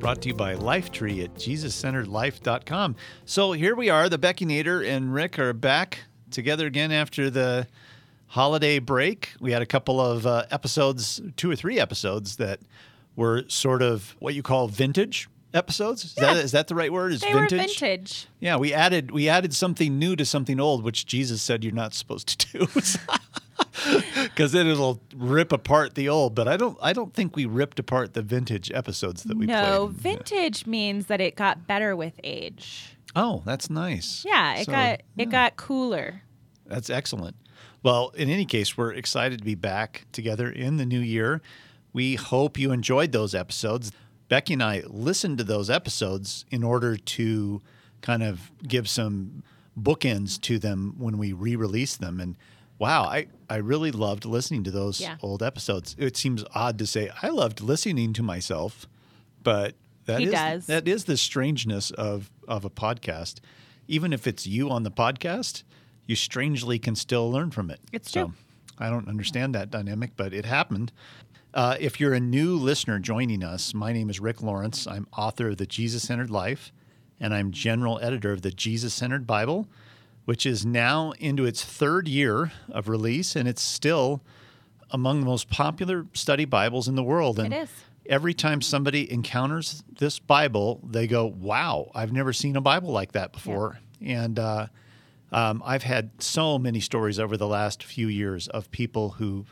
brought to you by Lifetree at JesusCenteredLife.com. So here we are. The Becky Nader and Rick are back together again after the holiday break. We had a couple of uh, episodes, two or three episodes that were sort of what you call vintage episodes. Is, Yeah. that, is that the right word? Is They vintage? were vintage. Yeah, we added we added something new to something old, which Jesus said you're not supposed to do. Because then it'll rip apart the old, but I don't. I don't think we ripped apart the vintage episodes that we no, played. vintage means that it got better with age. Oh, that's nice. Yeah, it So, got it got cooler. That's excellent. Well, in any case, we're excited to be back together in the new year. We hope you enjoyed those episodes. Becky and I listened to those episodes in order to kind of give some bookends to them when we re release them. And wow, I, I really loved listening to those Yeah. old episodes. It seems odd to say I loved listening to myself, but that is- that is the strangeness of, of a podcast. Even if it's you on the podcast, you strangely can still learn from it. It's so true. I don't understand that dynamic, but it happened. Uh, if you're a new listener joining us, my name is Rick Lawrence. I'm author of The Jesus Centered Life, and I'm general editor of the Jesus Centered Bible, which is now into its third year of release, and it's still among the most popular study Bibles in the world. And It is. every time somebody encounters this Bible, they go, "Wow, I've never seen a Bible like that before." And uh, um, I've had so many stories over the last few years of people who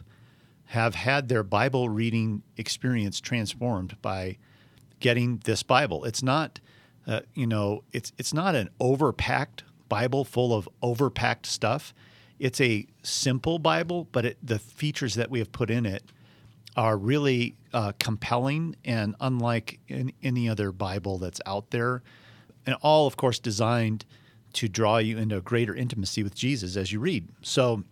have had their Bible reading experience transformed by getting this Bible. It's not, uh, you know, it's it's not an overpacked Bible full of overpacked stuff. It's a simple Bible, but it, the features that we have put in it are really uh, compelling and unlike any other Bible that's out there. And all, of course, designed to draw you into a greater intimacy with Jesus as you read. So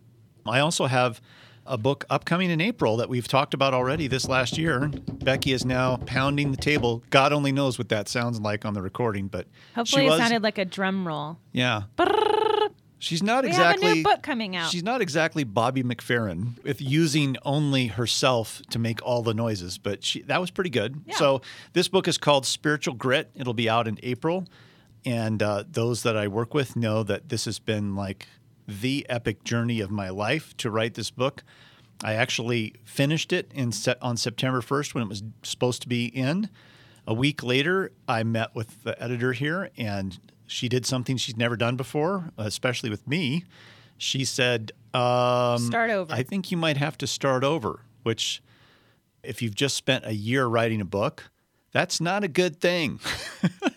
I also have a book upcoming in April that we've talked about already this last year. Becky is now pounding the table. God only knows what that sounds like on the recording, but Hopefully, she it was, sounded like a drum roll. yeah. She's not We exactly have a new book coming out. She's not exactly Bobby McFerrin with using only herself to make all the noises, but she, that was pretty good. Yeah. So this book is called Spiritual Grit. It'll be out in April, and uh, those that I work with know that this has been like the epic journey of my life to write this book. I actually finished it in set on September 1st when it was supposed to be in. A week later, I met with the editor here, and she did something she's never done before, especially with me. She said, um, Start over. I think you might have to start over, which, if you've just spent a year writing a book, that's not a good thing.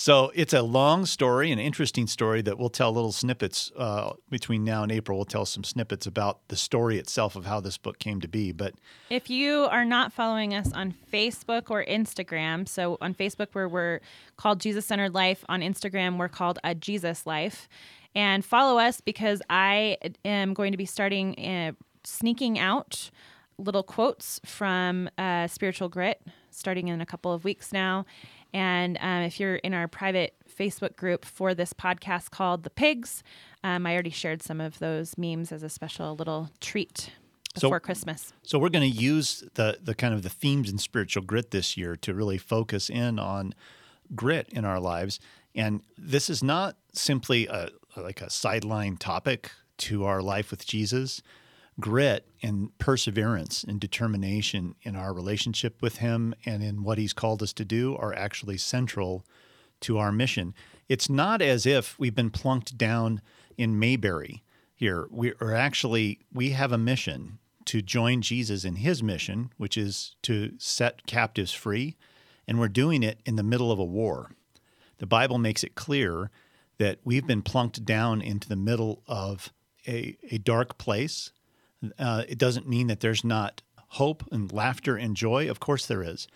so it's a long story, an interesting story that we'll tell little snippets uh, between now and April. We'll tell some snippets about the story itself of how this book came to be. But If you are not following us on Facebook or Instagram, so on Facebook where we're called Jesus Centered Life, on Instagram we're called a Jesus Life, and follow us because I am going to be starting uh, sneaking out little quotes from uh, Spiritual Grit starting in a couple of weeks now. And um, if you're in our private Facebook group for this podcast called The Pigs, um, I already shared some of those memes as a special little treat So- before Christmas. So we're going to use the the kind of the themes in spiritual grit this year to really focus in on grit in our lives. And this is not simply a like a sideline topic to our life with Jesus. Grit and perseverance and determination in our relationship with him and in what he's called us to do are actually central to our mission. It's not as if we've been plunked down in Mayberry here. We are actually we have a mission to join Jesus in his mission, which is to set captives free, and we're doing it in the middle of a war. The Bible makes it clear that we've been plunked down into the middle of a, a dark place. Uh, it doesn't mean that there's not hope and laughter and joy. Of course, there is.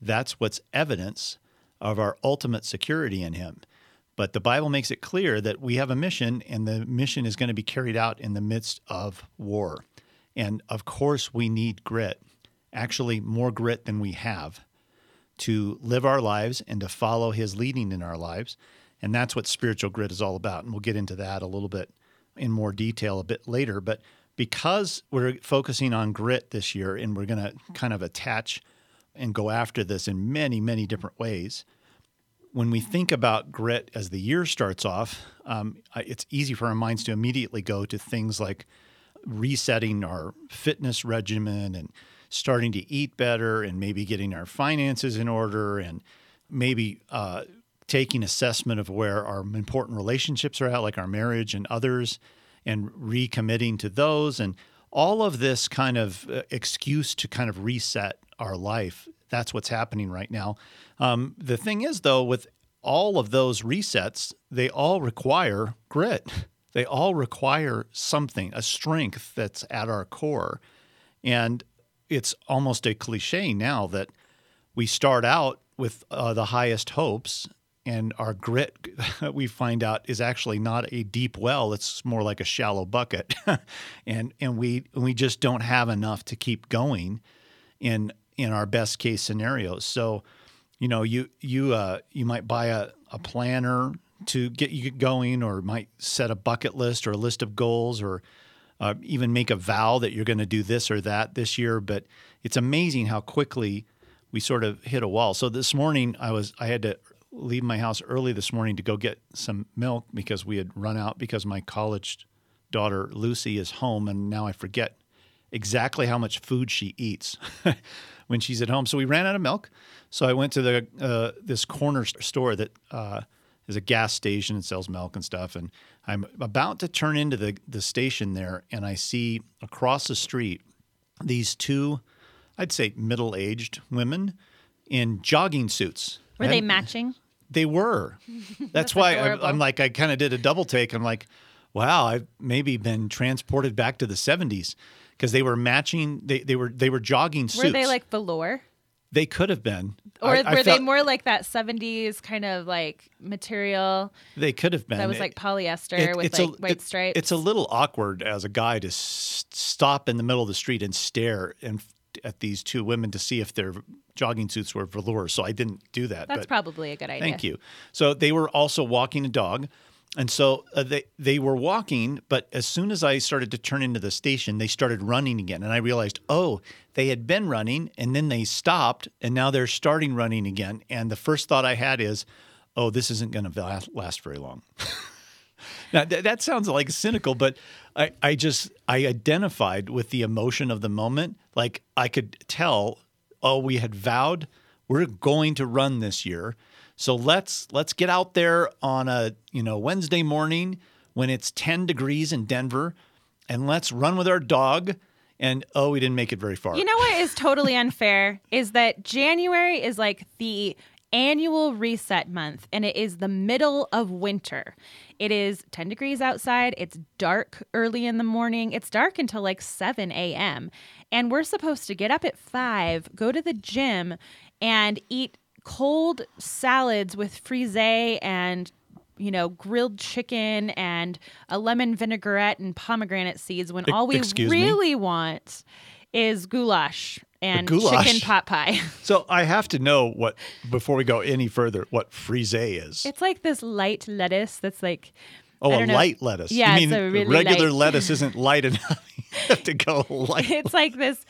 That's what's evidence of our ultimate security in Him. But the Bible makes it clear that we have a mission, and the mission is going to be carried out in the midst of war. And of course, we need grit, actually, more grit than we have to live our lives and to follow His leading in our lives. And that's what spiritual grit is all about. And we'll get into that a little bit in more detail a bit later. But because we're focusing on grit this year and we're going to kind of attach and go after this in many, many different ways, when we think about grit as the year starts off, um, it's easy for our minds to immediately go to things like resetting our fitness regimen and starting to eat better and maybe getting our finances in order and maybe uh, taking assessment of where our important relationships are at, like our marriage and others, and recommitting to those. And all of this kind of uh, excuse to kind of reset our life. That's what's happening right now. Um, the thing is, though, with all of those resets, they all require grit. They all require something, a strength that's at our core. And it's almost a cliche now that we start out with uh, the highest hopes and our grit we find out is actually not a deep well. It's more like a shallow bucket. And and we we just don't have enough to keep going in in our best case scenarios. So you know you you uh you might buy a, a planner to get you going or might set a bucket list or a list of goals or uh, even make a vow that you're going to do this or that this year. But it's amazing how quickly we sort of hit a wall. So this morning i was i had to leave my house early this morning to go get some milk because we had run out because my college daughter Lucy is home and now I forget exactly how much food she eats when she's at home. So we ran out of milk. So I went to the uh, this corner store that uh, is a gas station and sells milk and stuff. And I'm about to turn into the the station there, and I see across the street these two, I'd say middle aged women in jogging suits were and they matching? They were. That's, That's why I, am like, I kind of did a double take. I'm like, wow, I've maybe been transported back to the 70s because they were matching. They, they were they were jogging suits. Were they like velour? They could have been. Or I, were I they more like that 70s kind of like material? They could have been. That was like polyester it, with like a, white it, stripes. It's a little awkward as a guy to s- stop in the middle of the street and stare and at these two women to see if their jogging suits were velour. So I didn't do that. That's probably a good idea. Thank you. So they were also walking a dog. And so uh, they they were walking, but as soon as I started to turn into the station, they started running again, and I realized, oh, they had been running, and then they stopped, and now they're starting running again. And the first thought I had is, oh, this isn't going to last very long. now th- that sounds like cynical, but I, I just I identified with the emotion of the moment. Like I could tell, oh, we had vowed we're going to run this year. So let's let's get out there on a you know Wednesday morning when it's 10 degrees in Denver and let's run with our dog and oh we didn't make it very far. You know what is totally unfair is that January is like the annual reset month and it is the middle of winter. It is 10 degrees outside. It's dark early in the morning. It's dark until like 7 a.m. And we're supposed to get up at 5, go to the gym, and eat cold salads with frisée and you know, grilled chicken and a lemon vinaigrette and pomegranate seeds when all we Excuse really me? want is goulash and chicken pot pie. so I have to know what before we go any further what frisée is. It's like this light lettuce that's like Oh, a know. light lettuce. Yeah, you mean really regular light. lettuce isn't light enough. have to go light. It's like this.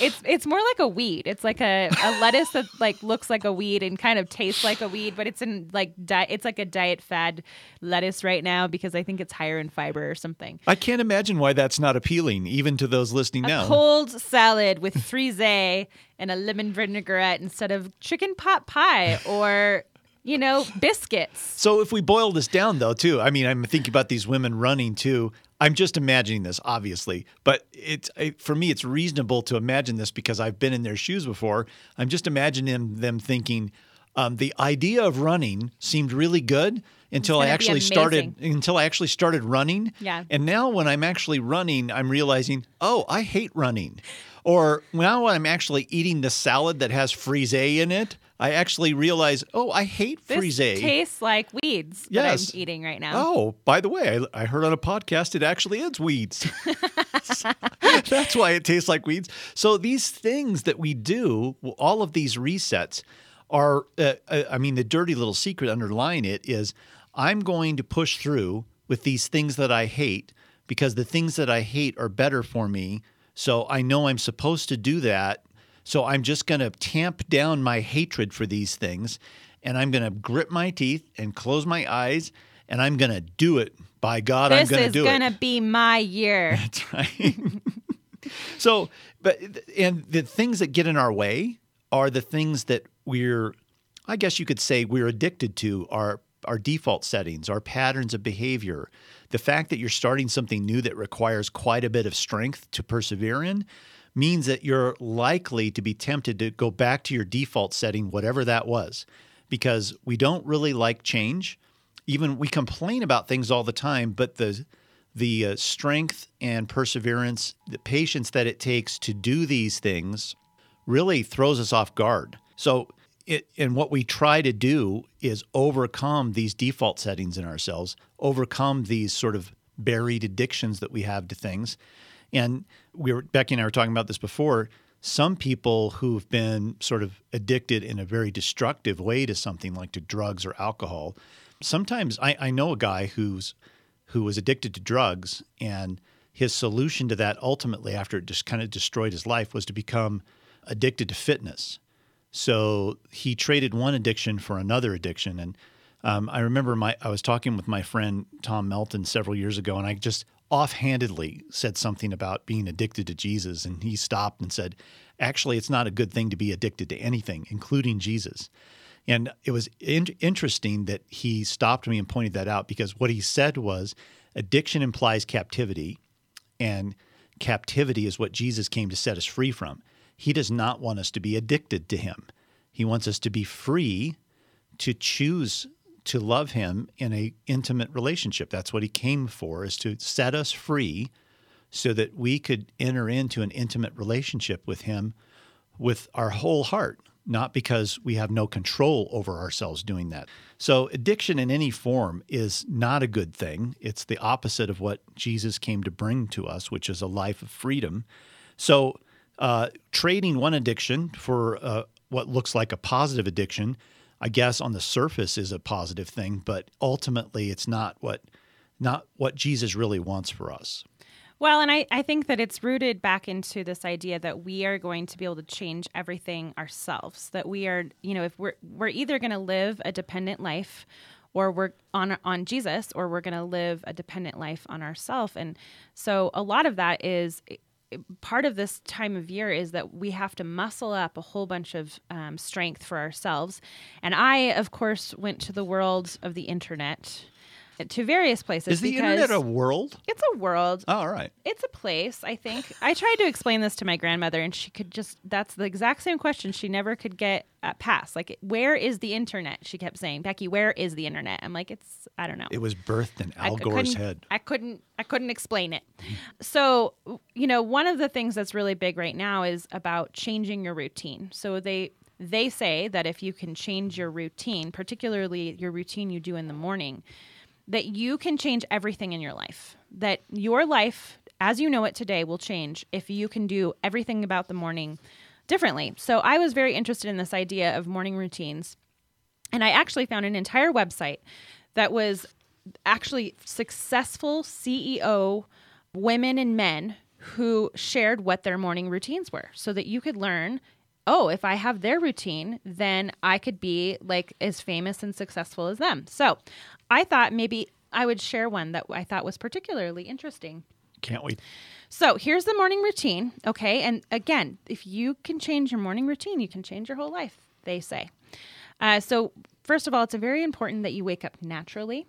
It's it's more like a weed. It's like a, a lettuce that like looks like a weed and kind of tastes like a weed, but it's in like di- it's like a diet fad lettuce right now because I think it's higher in fiber or something. I can't imagine why that's not appealing even to those listening a now. Cold salad with frisée and a lemon vinaigrette instead of chicken pot pie or you know, biscuits. So if we boil this down, though, too, I mean, I'm thinking about these women running too. I'm just imagining this, obviously, but it's it, for me, it's reasonable to imagine this because I've been in their shoes before. I'm just imagining them thinking um, the idea of running seemed really good until I actually started until I actually started running. Yeah. And now when I'm actually running, I'm realizing, oh, I hate running. Or now when I'm actually eating the salad that has frisée in it, I actually realize, oh, I hate This tastes like weeds Yes. that I'm eating right now. Oh, by the way, I, I heard on a podcast it actually is weeds. That's why it tastes like weeds. So these things that we do, all of these resets are, uh, uh, I mean, the dirty little secret underlying it is I'm going to push through with these things that I hate because the things that I hate are better for me. So I know I'm supposed to do that. So I'm just going to tamp down my hatred for these things and I'm going to grip my teeth and close my eyes and I'm going to do it. By God, I'm going to do gonna it. This is going to be my year. That's right. so, but and the things that get in our way are the things that we're, I guess you could say, we're addicted to. Our our default settings, our patterns of behavior, the fact that you're starting something new that requires quite a bit of strength to persevere in. Means that you're likely to be tempted to go back to your default setting, whatever that was, because we don't really like change even we complain about things all the time, but the the uh, strength and perseverance, the patience that it takes to do these things really throws us off guard. So it, and what we try to do is overcome these default settings in ourselves, overcome these sort of buried addictions that we have to things. And we were Becky and I were talking about this before. Some people who've been sort of addicted in a very destructive way to something like to drugs or alcohol, sometimes I, I know a guy who's who was addicted to drugs and his solution to that ultimately after it just kind of destroyed his life was to become addicted to fitness so he traded one addiction for another addiction. And um, i remember my i was talking with my friend tom melton several years ago and i just offhandedly said something about being addicted to jesus. And he stopped and said actually it's not a good thing to be addicted to anything including jesus. And it was in- interesting that he stopped me and pointed that out because what he said was addiction implies captivity, and captivity is what Jesus came to set us free from. He does not want us to be addicted to him. He wants us to be free to choose to love him in a intimate relationship. That's what he came for is to set us free so that we could enter into an intimate relationship with him with our whole heart, not because we have no control over ourselves doing that. So, addiction in any form is not a good thing. It's the opposite of what Jesus came to bring to us, which is a life of freedom. So, uh, trading one addiction for uh, what looks like a positive addiction, I guess on the surface is a positive thing, but ultimately it's not what not what Jesus really wants for us. Well, and I, I think that it's rooted back into this idea that we are going to be able to change everything ourselves. That we are, you know, if we're we're either going to live a dependent life or we're on on Jesus or we're going to live a dependent life on ourselves. And so a lot of that is part of this time of year is that we have to muscle up a whole bunch of um, strength for ourselves. And I, of course, went to the world of the internet to various places. Is the internet a world? It's a world. Oh, all right. It's a place, I think. I tried to explain this to my grandmother, and she could just, that's the exact same question she never could get uh, past. Like, where is the internet? She kept saying, Becky, where is the internet? I'm like, it's, I don't know. It was birthed in I Al c- Gore's couldn't- head. I couldn't I couldn't explain it. So, you know, one of the things that's really big right now is about changing your routine. So they they say that if you can change your routine, particularly your routine you do in the morning, that you can change everything in your life. That your life as you know it today will change if you can do everything about the morning differently. So I was very interested in this idea of morning routines. And I actually found an entire website that was actually successful CEO women and men who shared what their morning routines were so that you could learn oh if i have their routine then i could be like as famous and successful as them so i thought maybe i would share one that i thought was particularly interesting Can't wait. so here's the morning routine. Okay. And again, if you can change your morning routine, you can change your whole life, they say. Uh, so, first of all, it's very important that you wake up naturally,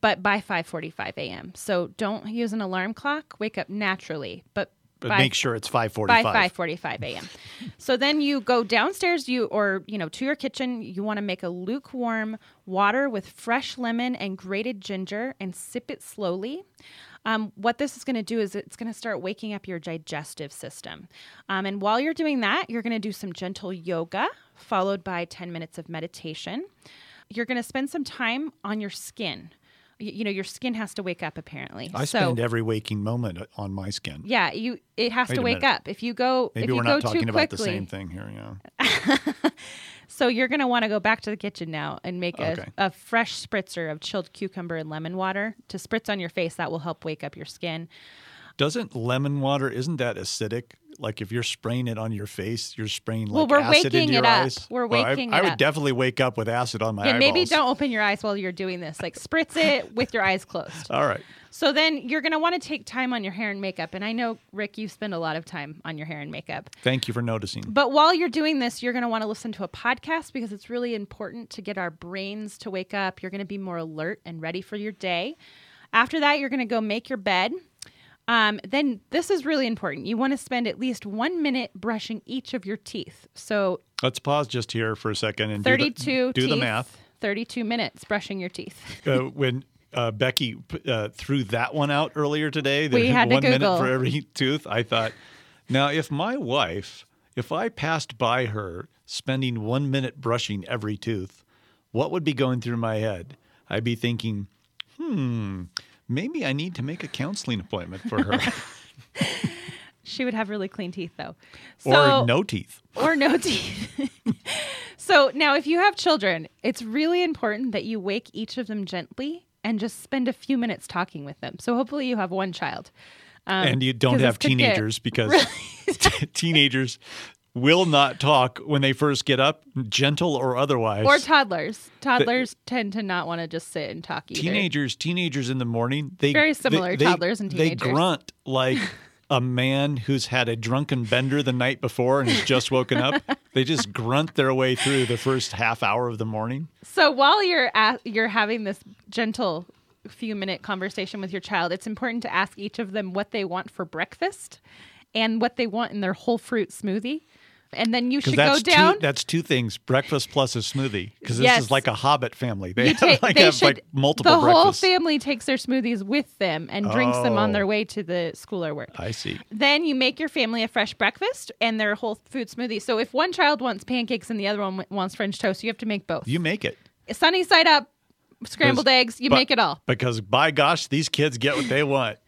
but by 5:45 a.m. So don't use an alarm clock. Wake up naturally, but But make sure it's 5:45. by 545. 5:45 a.m. so then you go downstairs you or you know to your kitchen you want to make a lukewarm water with fresh lemon and grated ginger and sip it slowly. um, what this is going to do is it's going to start waking up your digestive system. Um, and while you're doing that, you're going to do some gentle yoga, followed by 10 minutes of meditation. You're going to spend some time on your skin. You know, your skin has to wake up apparently. I so, spend every waking moment uh, on my skin. yeah, you it has Wait to wake minute. up. If you go, Maybe if you we're go not talking about the quickly, same thing here. Yeah. So you're going to want to go back to the kitchen now and make Okay. a, a fresh spritzer of chilled cucumber and lemon water to spritz on your face. That will help wake up your skin. Doesn't lemon water isn't that acidic? Like if you're spraying it on your face, you're spraying like Well, we're acid waking into your it up. eyes. We're Well, I- waking I, it would up. definitely wake up with acid on my And eyeballs. maybe don't open your eyes while you're doing this. Like spritz it with your eyes closed. All right. So then you're going to want to take time on your hair and makeup. And I know, Rick, you spend a lot of time on your hair and makeup. Thank you for noticing. But while you're doing this, you're going to want to listen to a podcast because it's really important to get our brains to wake up. You're going to be more alert and ready for your day. After that, you're going to go make your bed. Um, then this is really important. You want to spend at least one minute brushing each of your teeth. So Let's pause just here for a second and do 32 the, do the math. 32 minutes brushing your teeth. uh, when uh, Becky uh, threw that one out earlier today, the We had one minute for every tooth, I thought, now if my wife, if I passed by her spending one minute brushing every tooth, what would be going through my head? I'd be thinking, hmm, maybe I need to make a counseling appointment for her, She would have really clean teeth, though. So, or no teeth. or no teeth. so now, if you have children, it's really important that you wake each of them gently and just spend a few minutes talking with them. So hopefully, you have one child. Um, and you don't have this could get teenagers because teenagers will not talk when they first get up, gentle or otherwise. or toddlers. Toddlers tend to not want to just sit and talk either. teenagers teenagers in the morning they Very similar, they, toddlers and teenagers. they grunt like a man who's had a drunken bender the night before and has just woken up they just grunt their way through the first half hour of the morning So while you're at, you're having this gentle few minute conversation with your child, it's important to ask each of them what they want for breakfast and what they want in their whole fruit smoothie. And then you should go down. two that's two things breakfast plus a smoothie because this Yes. is like a hobbit family they You like they have should- like multiple the whole family takes their smoothies with them and drinks them on Oh. their way to the school or work. i see Then you make your family a fresh breakfast and their whole food smoothie. So if one child wants pancakes and the other one wants French toast, you have to make both. you make it Sunny side up, scrambled eggs, you but- make it all. because by gosh these kids get what they want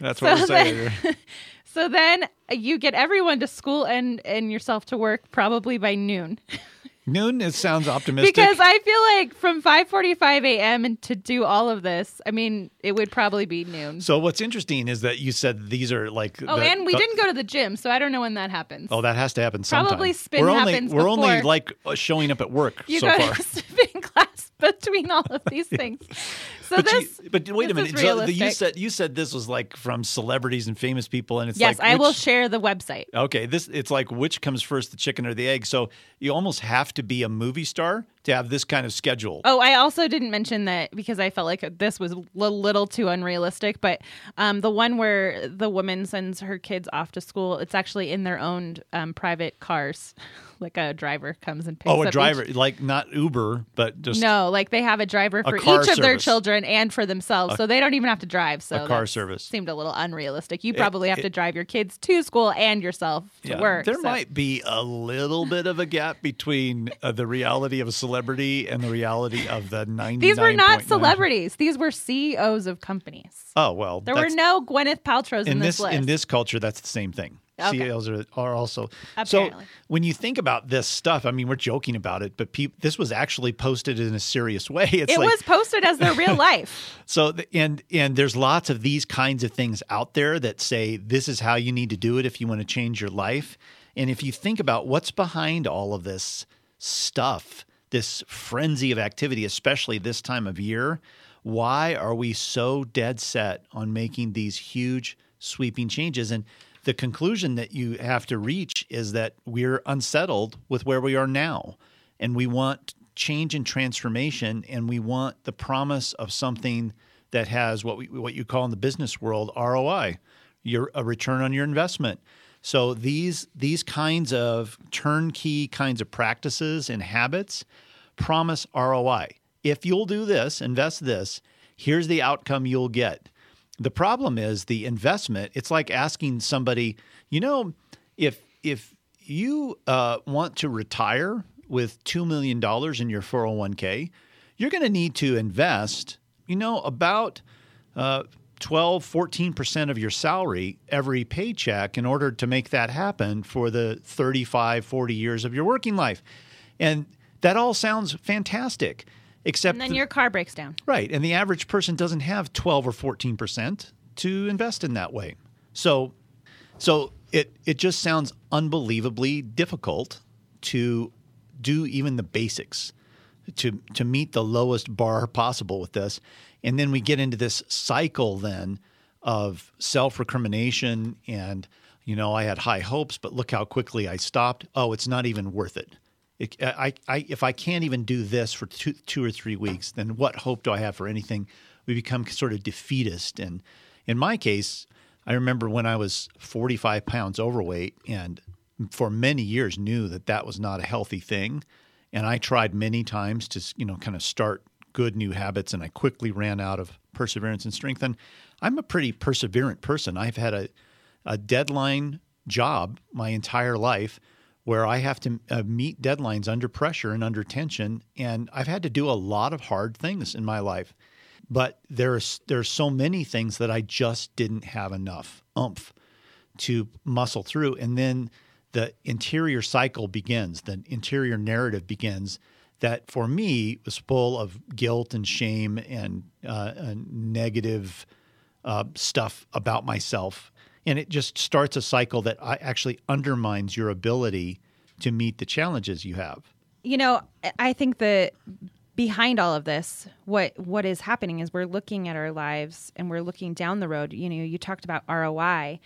that's what So we're saying. So then you get everyone to school and and yourself to work probably by noon. noon it sounds optimistic because I feel like from 5:45 a.m. and to do all of this, I mean, it would probably be noon. So what's interesting is that you said these are like. Oh, the- and we the- didn't go to the gym, so I don't know when that happens. Oh, that has to happen sometime. Probably spin we're only, happens We're only before. like uh, showing up at work you so go far. to spin class between all of these things. So But, this, you, but wait a minute. So the- you said you said this was like from celebrities and famous people, and it's yes, like I will share the website. Okay, this it's like which comes first, the chicken or the egg? So you almost have to be a movie star to have this kind of schedule. Oh, I also didn't mention that because I felt like this was a little too unrealistic. But um, the one where the woman sends her kids off to school, it's actually in their own um, private cars. like a driver comes and picks Oh, up a each- driver, like not Uber, but just no, like they have a driver for each of their service. Children and for themselves, so they don't even have to drive. So a car service. seemed a little unrealistic. You probably have it- to drive your kids to school and yourself to Yeah, work. There so- might be a little bit of a gap between uh, the reality of a celebrity and the reality of the 99. These were not celebrities. These were CEOs of companies. Oh well, There were no Gwyneth Paltrow's in, in this, this list. in this culture. That's the same thing. Okay. CEOs are, are also Apparently. so. When you think about this stuff, I mean, we're joking about it, but peop this was actually posted in a serious way. It's it like, was posted as their real life. So the, and and there's lots of these kinds of things out there that say this is how you need to do it if you want to change your life. And if you think about what's behind all of this stuff, this frenzy of activity, especially this time of year, why are we so dead set on making these huge sweeping changes? And the conclusion that you have to reach is that we're unsettled with where we are now and we want change and transformation and we want the promise of something that has what we what you call in the business world ROI your a return on your investment. So these these kinds of turnkey kinds of practices and habits promise ROI if you'll do this invest this here's the outcome you'll get The problem is the investment. It's like asking somebody, you know, if if you uh, want to retire with two million dollars in your 401k, you're going to need to invest, you know, about uh, 12, 14% of your salary every paycheck in order to make that happen for the 35, 40 years of your working life. And that all sounds fantastic, except And then the- your car breaks down. Right. And the average person doesn't have 12 or 14% to invest in that way. So so it it just sounds unbelievably difficult to do even the basics to to meet the lowest bar possible with this. And then we get into this cycle then of self-recrimination and you know, I had high hopes, but look how quickly I stopped. Oh, it's not even worth it. It, uh, I, I, if I can't even do this for two, two or three weeks, then what hope do I have for anything? We become sort of defeatist. And in my case, I remember when I was 45 pounds overweight and for many years knew that that was not a healthy thing. And I tried many times to, you know, kind of start good new habits and I quickly ran out of perseverance and strength. And I'm a pretty perseverant person. I've had a, a deadline job my entire life where I have to uh, meet deadlines under pressure and under tension. And I've had to do a lot of hard things in my life. But there's there's so many things that I just didn't have enough oomph to muscle through. And then the interior cycle begins, the interior narrative begins that for me was full of guilt and shame and uh, uh, negative uh, stuff about myself. And it just starts a cycle that actually undermines your ability to meet the challenges you have. You know, I think that behind all of this, what what is happening is we're looking at our lives and we're looking down the road. You know, you talked about ROI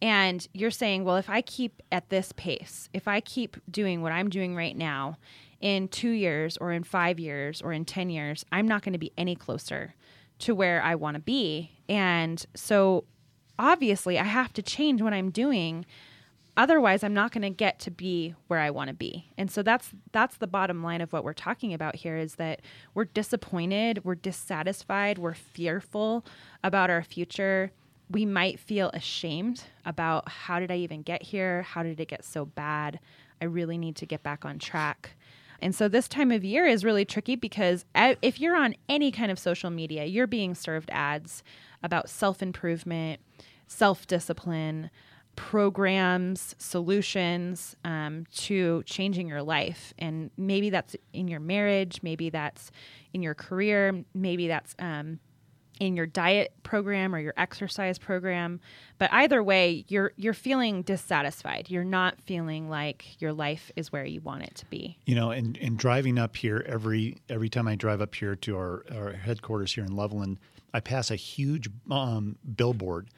and you're saying, well, if I keep at this pace, if I keep doing what I'm doing right now, in 2 years or in 5 years or in 10 years, I'm not going to be any closer to where I want to be. And so obviously I have to change what I'm doing. Otherwise i'm not going to get to be where i want to be. And so that's that's the bottom line of what we're talking about here is that we're disappointed we're dissatisfied we're fearful about our future. We might feel ashamed about how did i even get here? How did it get so bad? I really need to get back on track. And so this time of year is really tricky because if you're on any kind of social media you're being served ads about self-improvement self-discipline programs, solutions um, to changing your life. And maybe that's in your marriage, maybe that's in your career, maybe that's um, in your diet program or your exercise program. But either way, you're you're feeling dissatisfied. You're not feeling like your life is where you want it to be. You know, and, and driving up here every every time I drive up here to our, our headquarters here in Loveland, I pass a huge um, billboard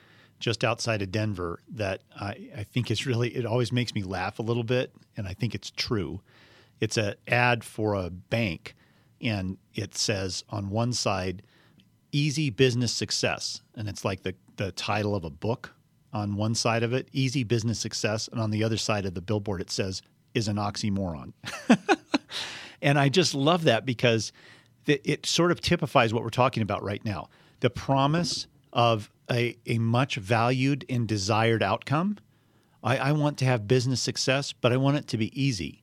just outside of Denver that I, I think is really it always makes me laugh a little bit, and I think it's true. It's an ad for a bank, and it says on one side, "Easy Business Success," and it's like the the title of a book on one side of it, "Easy Business Success," and on the other side of the billboard it says, "Is an oxymoron." and I just love that because it, it sort of typifies what we're talking about right now. The promise of a, a much valued and desired outcome. I, I want to have business success, but I want it to be easy.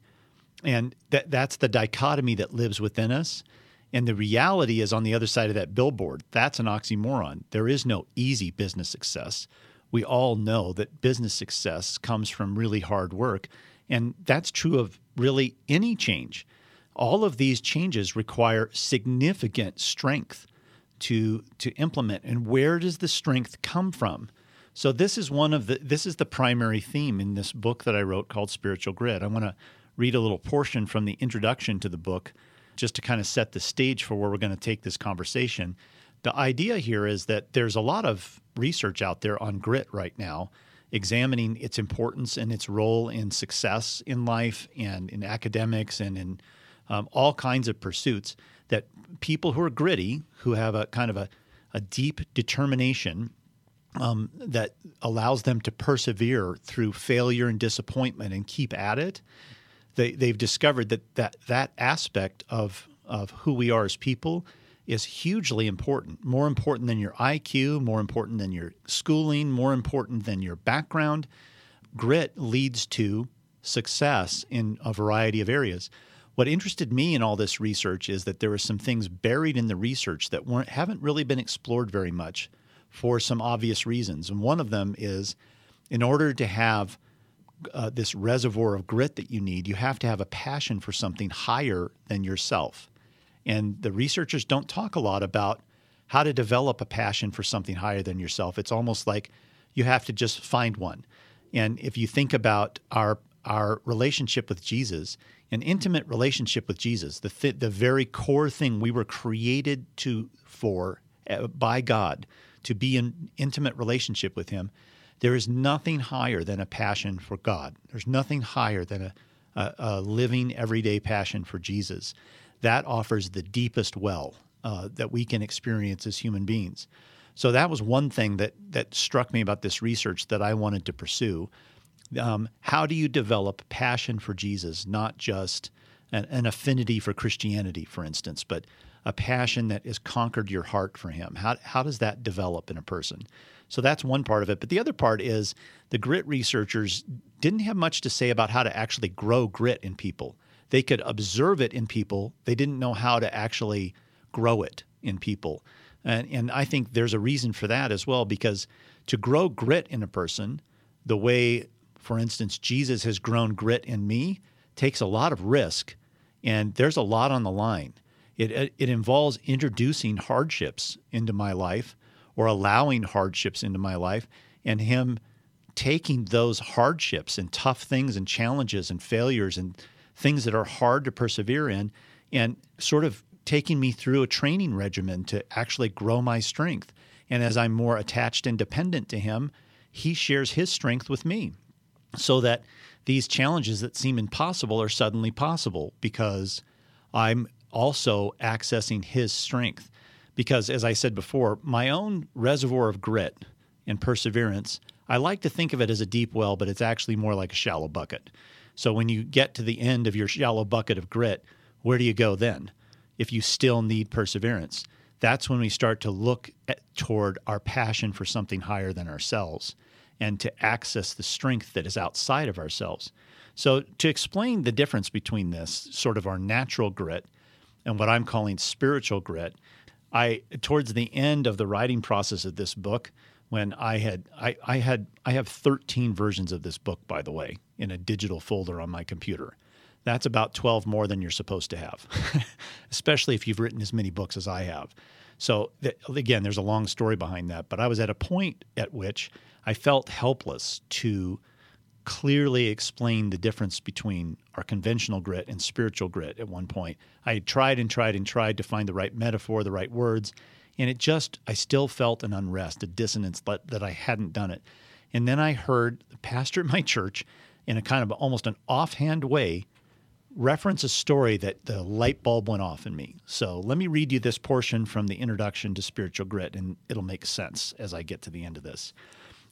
And that, that's the dichotomy that lives within us. And the reality is on the other side of that billboard. That's an oxymoron. There is no easy business success. We all know that business success comes from really hard work. And that's true of really any change. All of these changes require significant strength to to implement and where does the strength come from? So this is one of the this is the primary theme in this book that i wrote called spiritual grit i want to read a little portion from the introduction to the book just to kind of set the stage for where we're going to take this conversation. The idea here is that there's a lot of research out there on grit right now examining its importance and its role in success in life and in academics and in um, all kinds of pursuits that people who are gritty, who have a kind of a, a deep determination um, that allows them to persevere through failure and disappointment and keep at it, they, they've discovered that that, that aspect of, of who we are as people is hugely important, more important than your IQ, more important than your schooling, more important than your background. Grit leads to success in a variety of areas. What interested me in all this research is that there are some things buried in the research that weren't haven't really been explored very much for some obvious reasons. And one of them is in order to have uh, this reservoir of grit that you need, you have to have a passion for something higher than yourself. And the researchers don't talk a lot about how to develop a passion for something higher than yourself. It's almost like you have to just find one. And if you think about our our relationship with Jesus, an intimate relationship with Jesus, the th- the very core thing we were created to for uh, by God to be in intimate relationship with Him. There is nothing higher than a passion for God. There's nothing higher than a, a, a living everyday passion for Jesus. That offers the deepest well uh, that we can experience as human beings. So that was one thing that that struck me about this research that I wanted to pursue um, how do you develop passion for Jesus, not just an, an, affinity for Christianity, for instance, but a passion that has conquered your heart for Him? How, how does that develop in a person? So that's one part of it. But the other part is the grit researchers didn't have much to say about how to actually grow grit in people. They could observe it in people, they didn't know how to actually grow it in people. And, and I think there's a reason for that as well, because to grow grit in a person, the way for instance, Jesus has grown grit in me, takes a lot of risk, and there's a lot on the line. It, it involves introducing hardships into my life or allowing hardships into my life, and Him taking those hardships and tough things and challenges and failures and things that are hard to persevere in, and sort of taking me through a training regimen to actually grow my strength. And as I'm more attached and dependent to Him, He shares His strength with me so that these challenges that seem impossible are suddenly possible because I'm also accessing his strength. Because, as I said before, my own reservoir of grit and perseverance, I like to think of it as a deep well, but it's actually more like a shallow bucket. So, when you get to the end of your shallow bucket of grit, where do you go then if you still need perseverance? That's when we start to look at, toward our passion for something higher than ourselves and to access the strength that is outside of ourselves. So, to explain the difference between this, sort of our natural grit, and what I'm calling spiritual grit, I towards the end of the writing process of this book, when I had I, I had I have 13 versions of this book, by the way, in a digital folder on my computer. That's about 12 more than you're supposed to have, especially if you've written as many books as I have. So again, there's a long story behind that, but I was at a point at which I felt helpless to clearly explain the difference between our conventional grit and spiritual grit at one point. I had tried and tried and tried to find the right metaphor, the right words, and it just, I still felt an unrest, a dissonance that, that I hadn't done it. And then I heard the pastor at my church, in a kind of almost an offhand way, reference a story that the light bulb went off in me. So let me read you this portion from the introduction to spiritual grit, and it'll make sense as I get to the end of this.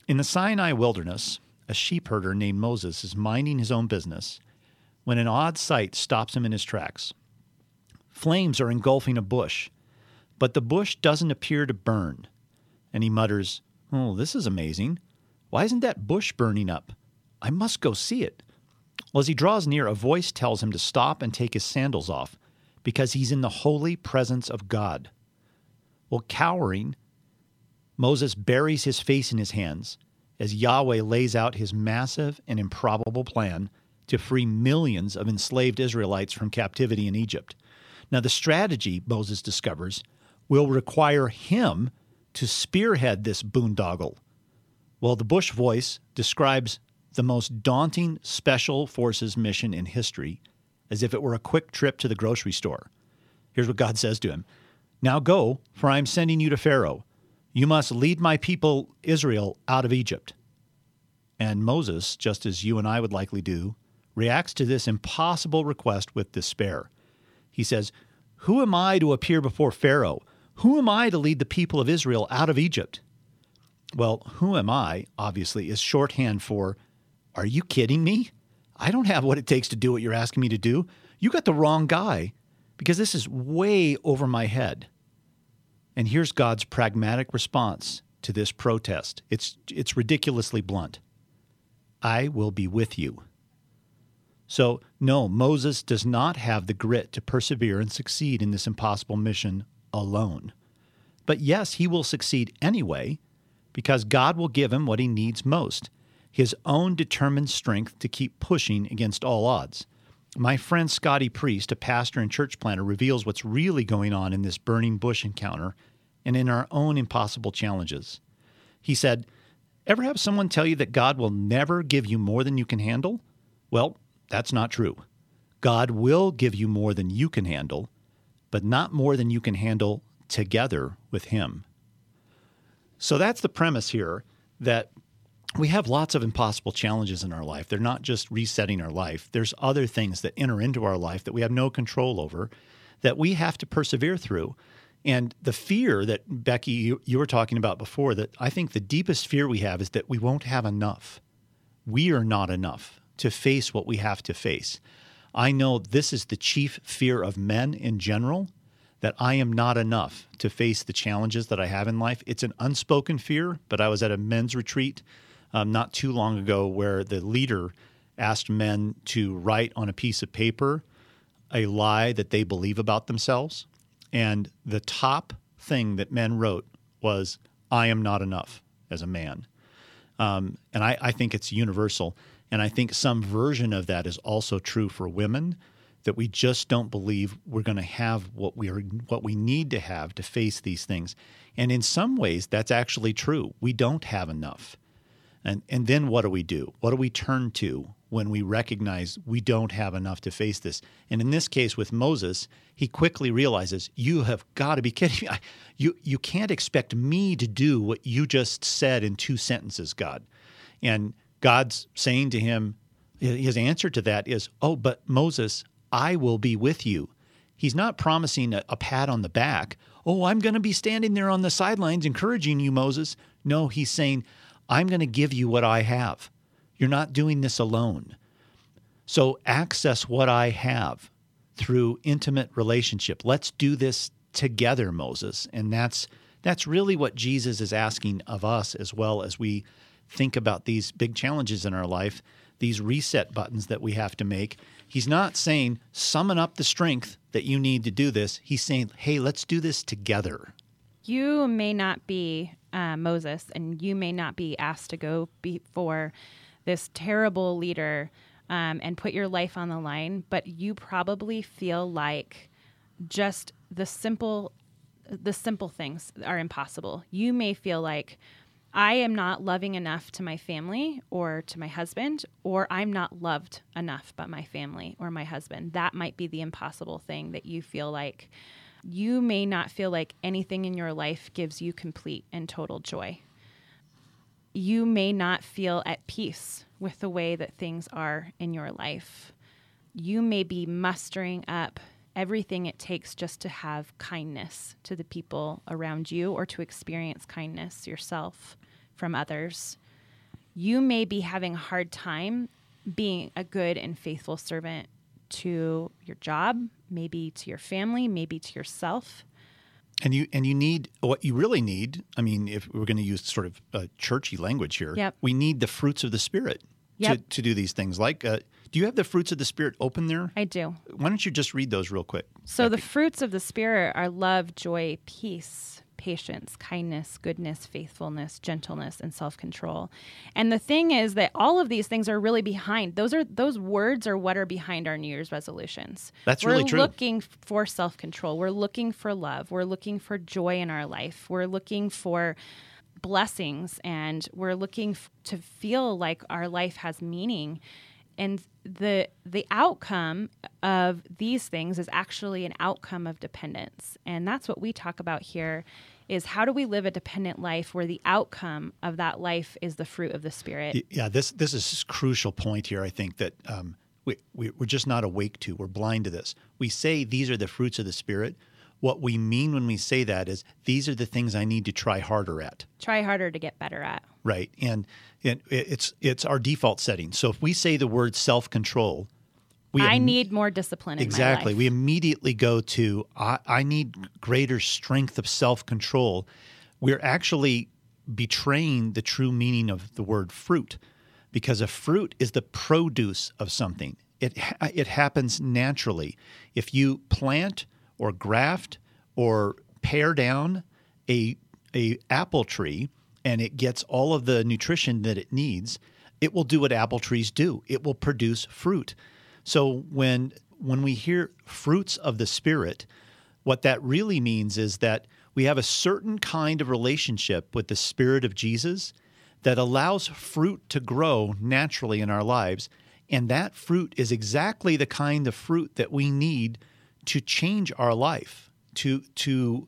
In the Sinai wilderness, a sheepherder named Moses is minding his own business when an odd sight stops him in his tracks. Flames are engulfing a bush, but the bush doesn't appear to burn. And he mutters, Oh, this is amazing. Why isn't that bush burning up? I must go see it. Well, as he draws near, a voice tells him to stop and take his sandals off because he's in the holy presence of God. Well, cowering, Moses buries his face in his hands as Yahweh lays out his massive and improbable plan to free millions of enslaved Israelites from captivity in Egypt. Now, the strategy, Moses discovers, will require him to spearhead this boondoggle. Well, the Bush voice describes the most daunting special forces mission in history as if it were a quick trip to the grocery store. Here's what God says to him Now go, for I am sending you to Pharaoh you must lead my people Israel out of Egypt. And Moses, just as you and I would likely do, reacts to this impossible request with despair. He says, Who am I to appear before Pharaoh? Who am I to lead the people of Israel out of Egypt? Well, who am I, obviously, is shorthand for, Are you kidding me? I don't have what it takes to do what you're asking me to do. You got the wrong guy because this is way over my head. And here's God's pragmatic response to this protest. It's it's ridiculously blunt. I will be with you. So, no, Moses does not have the grit to persevere and succeed in this impossible mission alone. But yes, he will succeed anyway because God will give him what he needs most his own determined strength to keep pushing against all odds. My friend Scotty Priest, a pastor and church planter, reveals what's really going on in this burning bush encounter and in our own impossible challenges. He said, Ever have someone tell you that God will never give you more than you can handle? Well, that's not true. God will give you more than you can handle, but not more than you can handle together with Him. So that's the premise here that we have lots of impossible challenges in our life. They're not just resetting our life, there's other things that enter into our life that we have no control over that we have to persevere through. And the fear that Becky, you, you, were talking about before, that I think the deepest fear we have is that we won't have enough. We are not enough to face what we have to face. I know this is the chief fear of men in general that I am not enough to face the challenges that I have in life. It's an unspoken fear, but I was at a men's retreat um, not too long ago where the leader asked men to write on a piece of paper a lie that they believe about themselves. And the top thing that men wrote was, I am not enough as a man. Um, and I, I think it's universal. And I think some version of that is also true for women that we just don't believe we're going to have what we are what we need to have to face these things. And in some ways that's actually true. We don't have enough. And and then what do we do? What do we turn to when we recognize we don't have enough to face this? And in this case with Moses, he quickly realizes, you have got to be kidding me. You you can't expect me to do what you just said in two sentences, God. And God's saying to him, his answer to that is, "Oh, but Moses, I will be with you. He's not promising a, a pat on the back. Oh, I'm going to be standing there on the sidelines encouraging you, Moses. No, he's saying, I'm going to give you what I have. You're not doing this alone. So access what I have through intimate relationship. Let's do this together, Moses. And that's that's really what Jesus is asking of us as well as we think about these big challenges in our life, these reset buttons that we have to make. He's not saying, summon up the strength that you need to do this. He's saying, hey, let's do this together. You may not be uh, Moses, and you may not be asked to go before this terrible leader um, and put your life on the line, but you probably feel like just the simple the simple things are impossible. You may feel like I am not loving enough to my family or to my husband, or I'm not loved enough by my family or my husband. That might be the impossible thing that you feel like you may not feel like anything in your life gives you complete and total joy. You may not feel at peace with the way that things are in your life. You may be mustering up everything it takes just to have kindness to the people around you or to experience kindness yourself from others. You may be having a hard time being a good and faithful servant to your job, maybe to your family, maybe to yourself. And you and you need what you really need. I mean, if we're going to use sort of a churchy language here, yep. we need the fruits of the spirit yep. to, to do these things. Like, uh, do you have the fruits of the spirit open there? I do. Why don't you just read those real quick? So the fruits of the spirit are love, joy, peace, patience, kindness, goodness, faithfulness, gentleness, and self-control. And the thing is that all of these things are really behind. Those are those words are what are behind our New Year's resolutions. That's We're really true. We're looking for self-control. We're looking for love. We're looking for joy in our life. We're looking for blessings and we're looking f- to feel like our life has meaning and the the outcome of these things is actually an outcome of dependence and that's what we talk about here is how do we live a dependent life where the outcome of that life is the fruit of the spirit yeah this this is a crucial point here i think that um, we, we, we're just not awake to we're blind to this we say these are the fruits of the spirit what we mean when we say that is these are the things I need to try harder at. Try harder to get better at. Right. And it, it's it's our default setting. So if we say the word self-control, We I need more discipline in exactly. We immediately go to I, I need greater strength of self control. We're actually betraying the true meaning of the word fruit, because a fruit is the produce of something. It it happens naturally. If you plant or graft or pare down a a apple tree and it gets all of the nutrition that it needs, it will do what apple trees do. It will produce fruit. So when when we hear fruits of the spirit, what that really means is that we have a certain kind of relationship with the spirit of Jesus that allows fruit to grow naturally in our lives, and that fruit is exactly the kind of fruit that we need to change our life, to to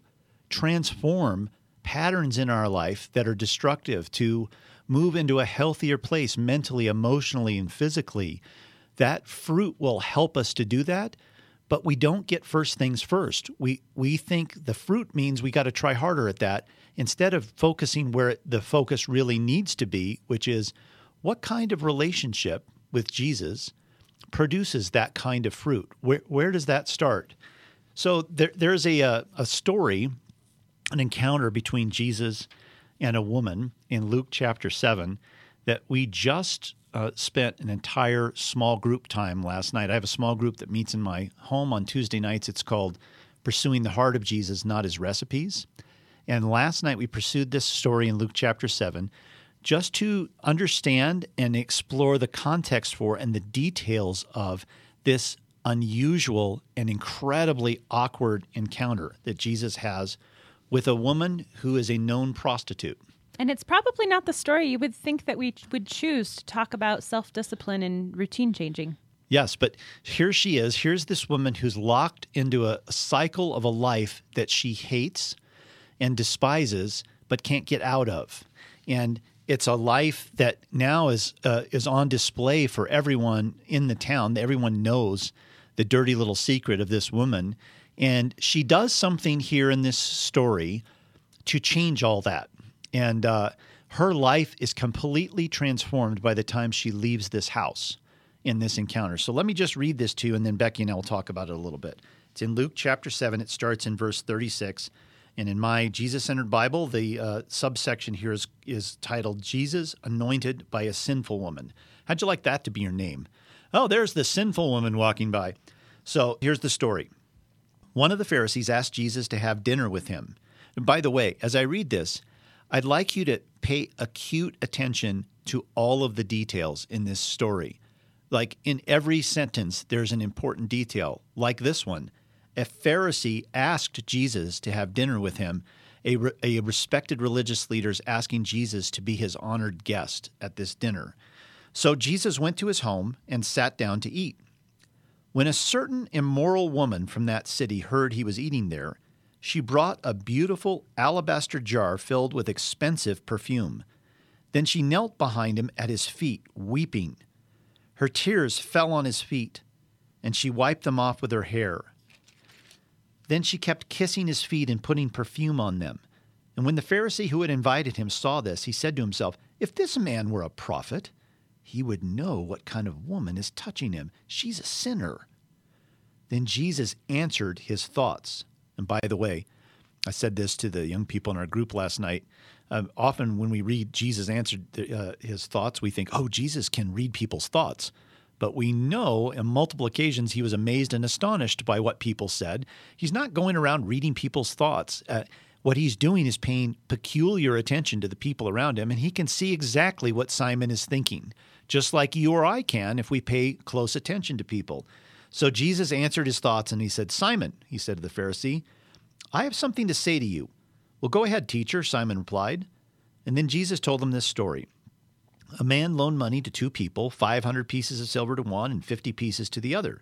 transform patterns in our life that are destructive, to move into a healthier place mentally, emotionally, and physically. That fruit will help us to do that, but we don't get first things first. We we think the fruit means we got to try harder at that instead of focusing where the focus really needs to be, which is what kind of relationship with Jesus produces that kind of fruit. Where where does that start? So there there's a a, a story an encounter between Jesus and a woman in Luke chapter 7 that we just uh, spent an entire small group time last night. I have a small group that meets in my home on Tuesday nights. It's called Pursuing the Heart of Jesus, Not His Recipes. And last night we pursued this story in Luke chapter 7 just to understand and explore the context for and the details of this unusual and incredibly awkward encounter that Jesus has with a woman who is a known prostitute. And it's probably not the story you would think that we would choose to talk about self discipline and routine changing. Yes, but here she is. Here's this woman who's locked into a cycle of a life that she hates and despises, but can't get out of. And it's a life that now is uh, is on display for everyone in the town. Everyone knows the dirty little secret of this woman, and she does something here in this story to change all that. And uh, her life is completely transformed by the time she leaves this house in this encounter. So let me just read this to you, and then Becky and I will talk about it a little bit. It's in Luke chapter 7. It starts in verse 36. And in my Jesus centered Bible, the uh, subsection here is, is titled Jesus Anointed by a Sinful Woman. How'd you like that to be your name? Oh, there's the sinful woman walking by. So here's the story. One of the Pharisees asked Jesus to have dinner with him. And by the way, as I read this, I'd like you to pay acute attention to all of the details in this story. Like in every sentence, there's an important detail, like this one. A Pharisee asked Jesus to have dinner with him. A, re- a respected religious leader is asking Jesus to be his honored guest at this dinner. So Jesus went to his home and sat down to eat. When a certain immoral woman from that city heard he was eating there, she brought a beautiful alabaster jar filled with expensive perfume. Then she knelt behind him at his feet, weeping. Her tears fell on his feet, and she wiped them off with her hair. Then she kept kissing his feet and putting perfume on them. And when the Pharisee who had invited him saw this, he said to himself, If this man were a prophet, he would know what kind of woman is touching him. She's a sinner. Then Jesus answered his thoughts. And by the way, I said this to the young people in our group last night. Um, often, when we read Jesus answered uh, his thoughts, we think, oh, Jesus can read people's thoughts. But we know on multiple occasions he was amazed and astonished by what people said. He's not going around reading people's thoughts. Uh, what he's doing is paying peculiar attention to the people around him, and he can see exactly what Simon is thinking, just like you or I can if we pay close attention to people. So Jesus answered his thoughts and he said, Simon, he said to the Pharisee, I have something to say to you. Well, go ahead, teacher, Simon replied. And then Jesus told him this story. A man loaned money to two people, 500 pieces of silver to one and 50 pieces to the other.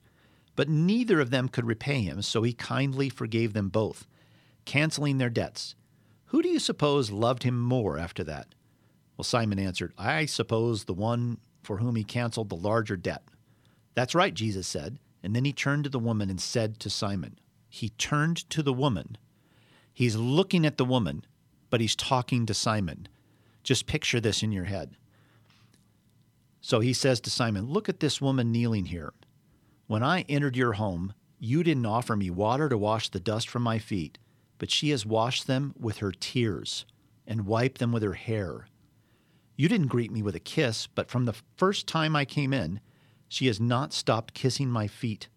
But neither of them could repay him, so he kindly forgave them both, canceling their debts. Who do you suppose loved him more after that? Well, Simon answered, I suppose the one for whom he canceled the larger debt. That's right, Jesus said. And then he turned to the woman and said to Simon, He turned to the woman. He's looking at the woman, but he's talking to Simon. Just picture this in your head. So he says to Simon, Look at this woman kneeling here. When I entered your home, you didn't offer me water to wash the dust from my feet, but she has washed them with her tears and wiped them with her hair. You didn't greet me with a kiss, but from the first time I came in, she has not stopped kissing my feet.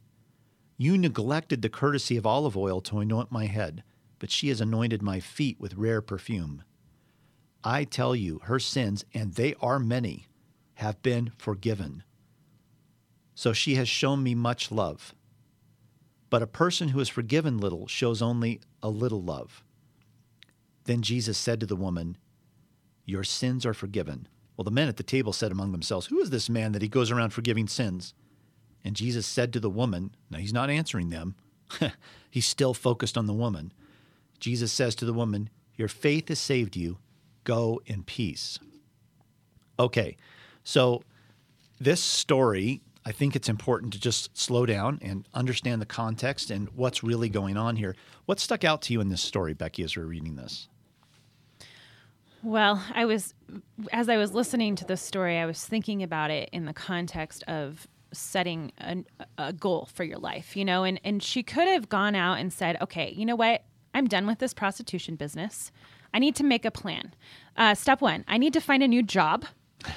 You neglected the courtesy of olive oil to anoint my head, but she has anointed my feet with rare perfume. I tell you, her sins, and they are many, have been forgiven. So she has shown me much love. But a person who is forgiven little shows only a little love. Then Jesus said to the woman, Your sins are forgiven. Well, the men at the table said among themselves, Who is this man that he goes around forgiving sins? And Jesus said to the woman, Now he's not answering them, he's still focused on the woman. Jesus says to the woman, Your faith has saved you. Go in peace. Okay, so this story, I think it's important to just slow down and understand the context and what's really going on here. What stuck out to you in this story, Becky, as we're reading this? Well, I was, as I was listening to this story, I was thinking about it in the context of setting a, a goal for your life, you know, and, and she could have gone out and said, okay, you know what? I'm done with this prostitution business. I need to make a plan. Uh, step one, I need to find a new job.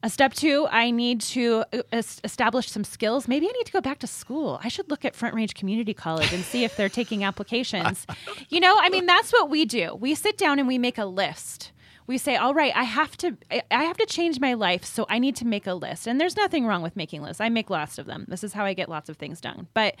Uh, step two, I need to uh, establish some skills. Maybe I need to go back to school. I should look at Front Range Community College and see if they're taking applications. you know, I mean, that's what we do. We sit down and we make a list we say, all right, I have to, I have to change my life, so I need to make a list. And there's nothing wrong with making lists. I make lots of them. This is how I get lots of things done. But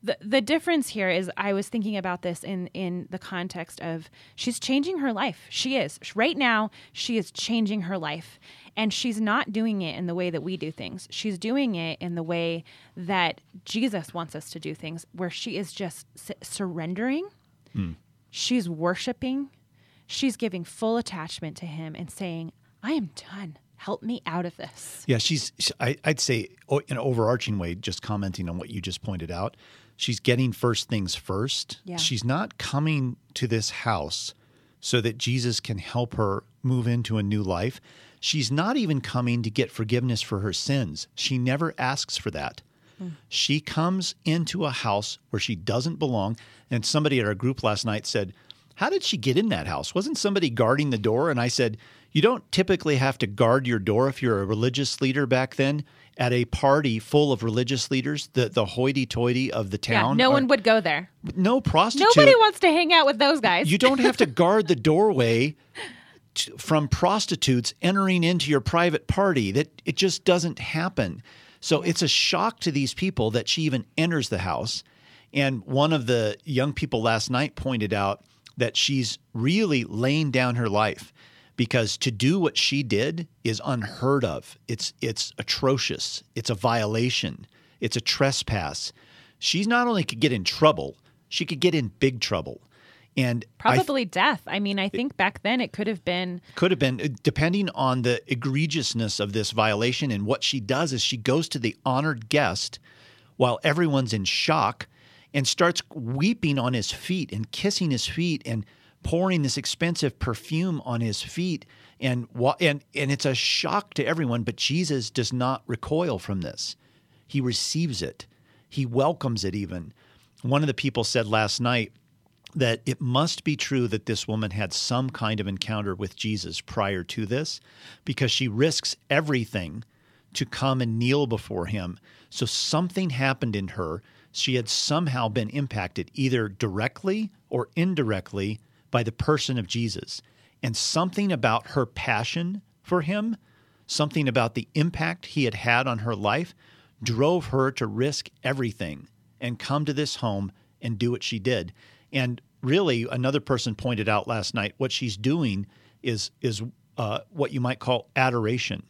the the difference here is I was thinking about this in in the context of she's changing her life. She is right now. She is changing her life, and she's not doing it in the way that we do things. She's doing it in the way that Jesus wants us to do things, where she is just surrendering. Mm. She's worshiping she's giving full attachment to him and saying, I am done. Help me out of this. Yeah, she's, I, would say, in an overarching way, just commenting on what you just pointed out, she's getting first things first. Yeah. She's not coming to this house so that Jesus can help her move into a new life. She's not even coming to get forgiveness for her sins. She never asks for that. Hmm. She comes into a house where she doesn't belong. And somebody at our group last night said, how did she get in that house? Wasn't somebody guarding the door? And I said, You don't typically have to guard your door if you're a religious leader back then at a party full of religious leaders, the, the hoity toity of the town. Yeah, no are, one would go there. No prostitute. Nobody wants to hang out with those guys. You don't have to guard the doorway to, from prostitutes entering into your private party. That it just doesn't happen. So it's a shock to these people that she even enters the house. And one of the young people last night pointed out that she's really laying down her life because to do what she did is unheard of. It's it's atrocious. It's a violation. It's a trespass. She's not only could get in trouble, she could get in big trouble. And probably th- death. I mean, I think back then it could have been could have been uh, depending on the egregiousness of this violation and what she does is she goes to the honored guest while everyone's in shock and starts weeping on his feet and kissing his feet and pouring this expensive perfume on his feet. And and and it's a shock to everyone but Jesus does not recoil from this. He receives it. He welcomes it even. One of the people said last night that it must be true that this woman had some kind of encounter with Jesus prior to this because she risks everything to come and kneel before him. So something happened in her she had somehow been impacted either directly or indirectly by the person of Jesus. And something about her passion for him, something about the impact he had had on her life, drove her to risk everything and come to this home and do what she did. And really, another person pointed out last night what she's doing is is uh, what you might call adoration.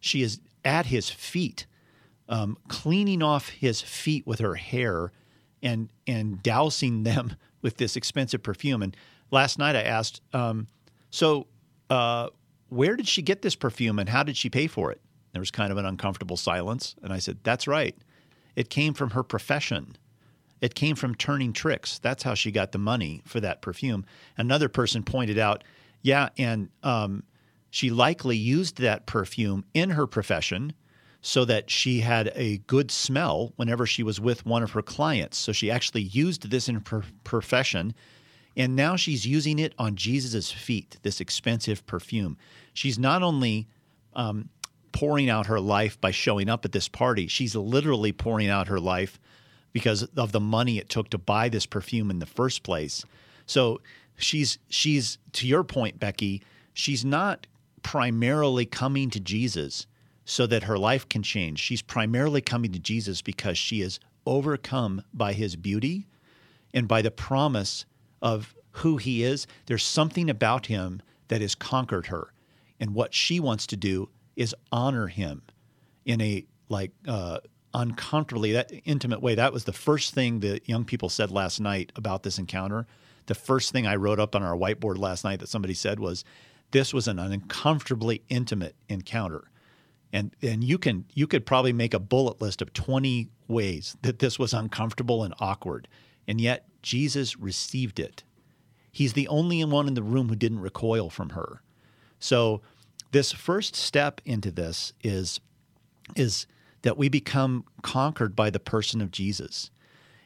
She is at his feet um, cleaning off his feet with her hair and and dousing them with this expensive perfume. And last night I asked, um, so uh, where did she get this perfume and how did she pay for it? There was kind of an uncomfortable silence, and I said, "That's right. It came from her profession. It came from turning tricks. That's how she got the money for that perfume." Another person pointed out, "Yeah, and um, she likely used that perfume in her profession." So that she had a good smell whenever she was with one of her clients. So she actually used this in her profession. And now she's using it on Jesus' feet, this expensive perfume. She's not only um, pouring out her life by showing up at this party, she's literally pouring out her life because of the money it took to buy this perfume in the first place. So she's she's to your point, Becky, she's not primarily coming to Jesus so that her life can change. She's primarily coming to Jesus because she is overcome by his beauty and by the promise of who he is. There's something about him that has conquered her. And what she wants to do is honor him in a like uh, uncomfortably that intimate way. That was the first thing that young people said last night about this encounter. The first thing I wrote up on our whiteboard last night that somebody said was, "This was an uncomfortably intimate encounter." And and you can you could probably make a bullet list of 20 ways that this was uncomfortable and awkward. And yet Jesus received it. He's the only one in the room who didn't recoil from her. So this first step into this is is that we become conquered by the person of Jesus.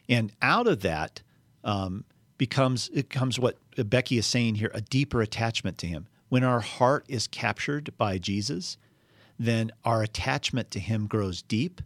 And out of that um, becomes it comes what Becky is saying here a deeper attachment to him. When our heart is captured by Jesus then our attachment to Him grows deep.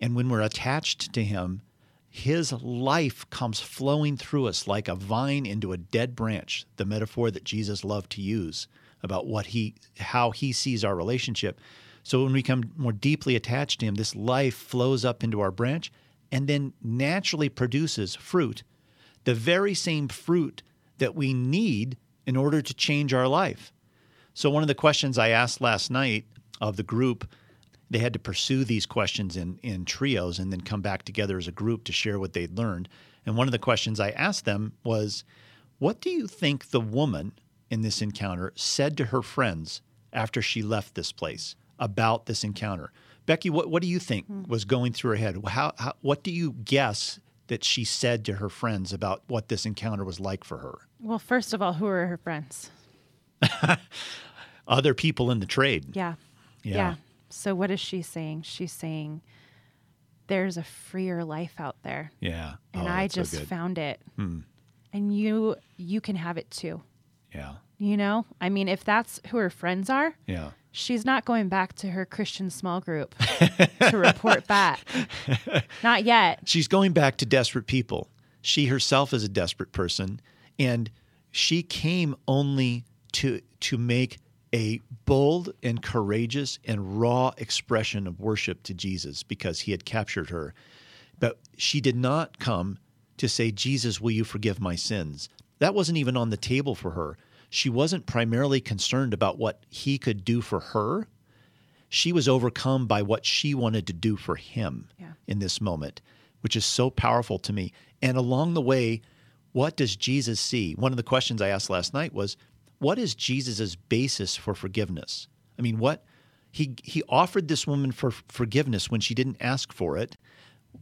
And when we're attached to Him, His life comes flowing through us like a vine into a dead branch, the metaphor that Jesus loved to use about what he how he sees our relationship. So when we become more deeply attached to him, this life flows up into our branch and then naturally produces fruit, the very same fruit that we need in order to change our life. So one of the questions I asked last night of the group, they had to pursue these questions in, in trios and then come back together as a group to share what they'd learned. And one of the questions I asked them was, What do you think the woman in this encounter said to her friends after she left this place about this encounter? Becky, what, what do you think hmm. was going through her head? How, how, what do you guess that she said to her friends about what this encounter was like for her? Well, first of all, who are her friends? Other people in the trade. Yeah. Yeah. yeah. So what is she saying? She's saying there's a freer life out there. Yeah. And oh, I just so found it. Hmm. And you you can have it too. Yeah. You know? I mean, if that's who her friends are, yeah. She's not going back to her Christian small group to report back. Not yet. She's going back to desperate people. She herself is a desperate person and she came only to to make a bold and courageous and raw expression of worship to Jesus because he had captured her. But she did not come to say, Jesus, will you forgive my sins? That wasn't even on the table for her. She wasn't primarily concerned about what he could do for her. She was overcome by what she wanted to do for him yeah. in this moment, which is so powerful to me. And along the way, what does Jesus see? One of the questions I asked last night was, what is Jesus' basis for forgiveness? I mean, what he he offered this woman for forgiveness when she didn't ask for it.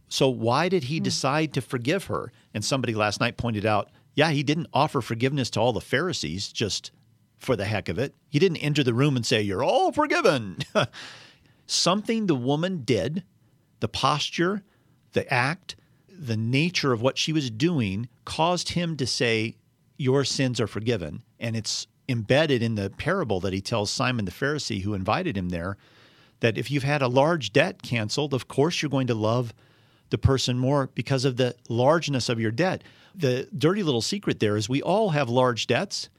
So why did he mm. decide to forgive her? And somebody last night pointed out, yeah, he didn't offer forgiveness to all the Pharisees just for the heck of it. He didn't enter the room and say, "You're all forgiven." Something the woman did, the posture, the act, the nature of what she was doing caused him to say, Your sins are forgiven and it's embedded in the parable that he tells Simon the Pharisee who invited him there that if you've had a large debt canceled, of course you're going to love the person more because of the largeness of your debt. The dirty little secret there is we all have large debts,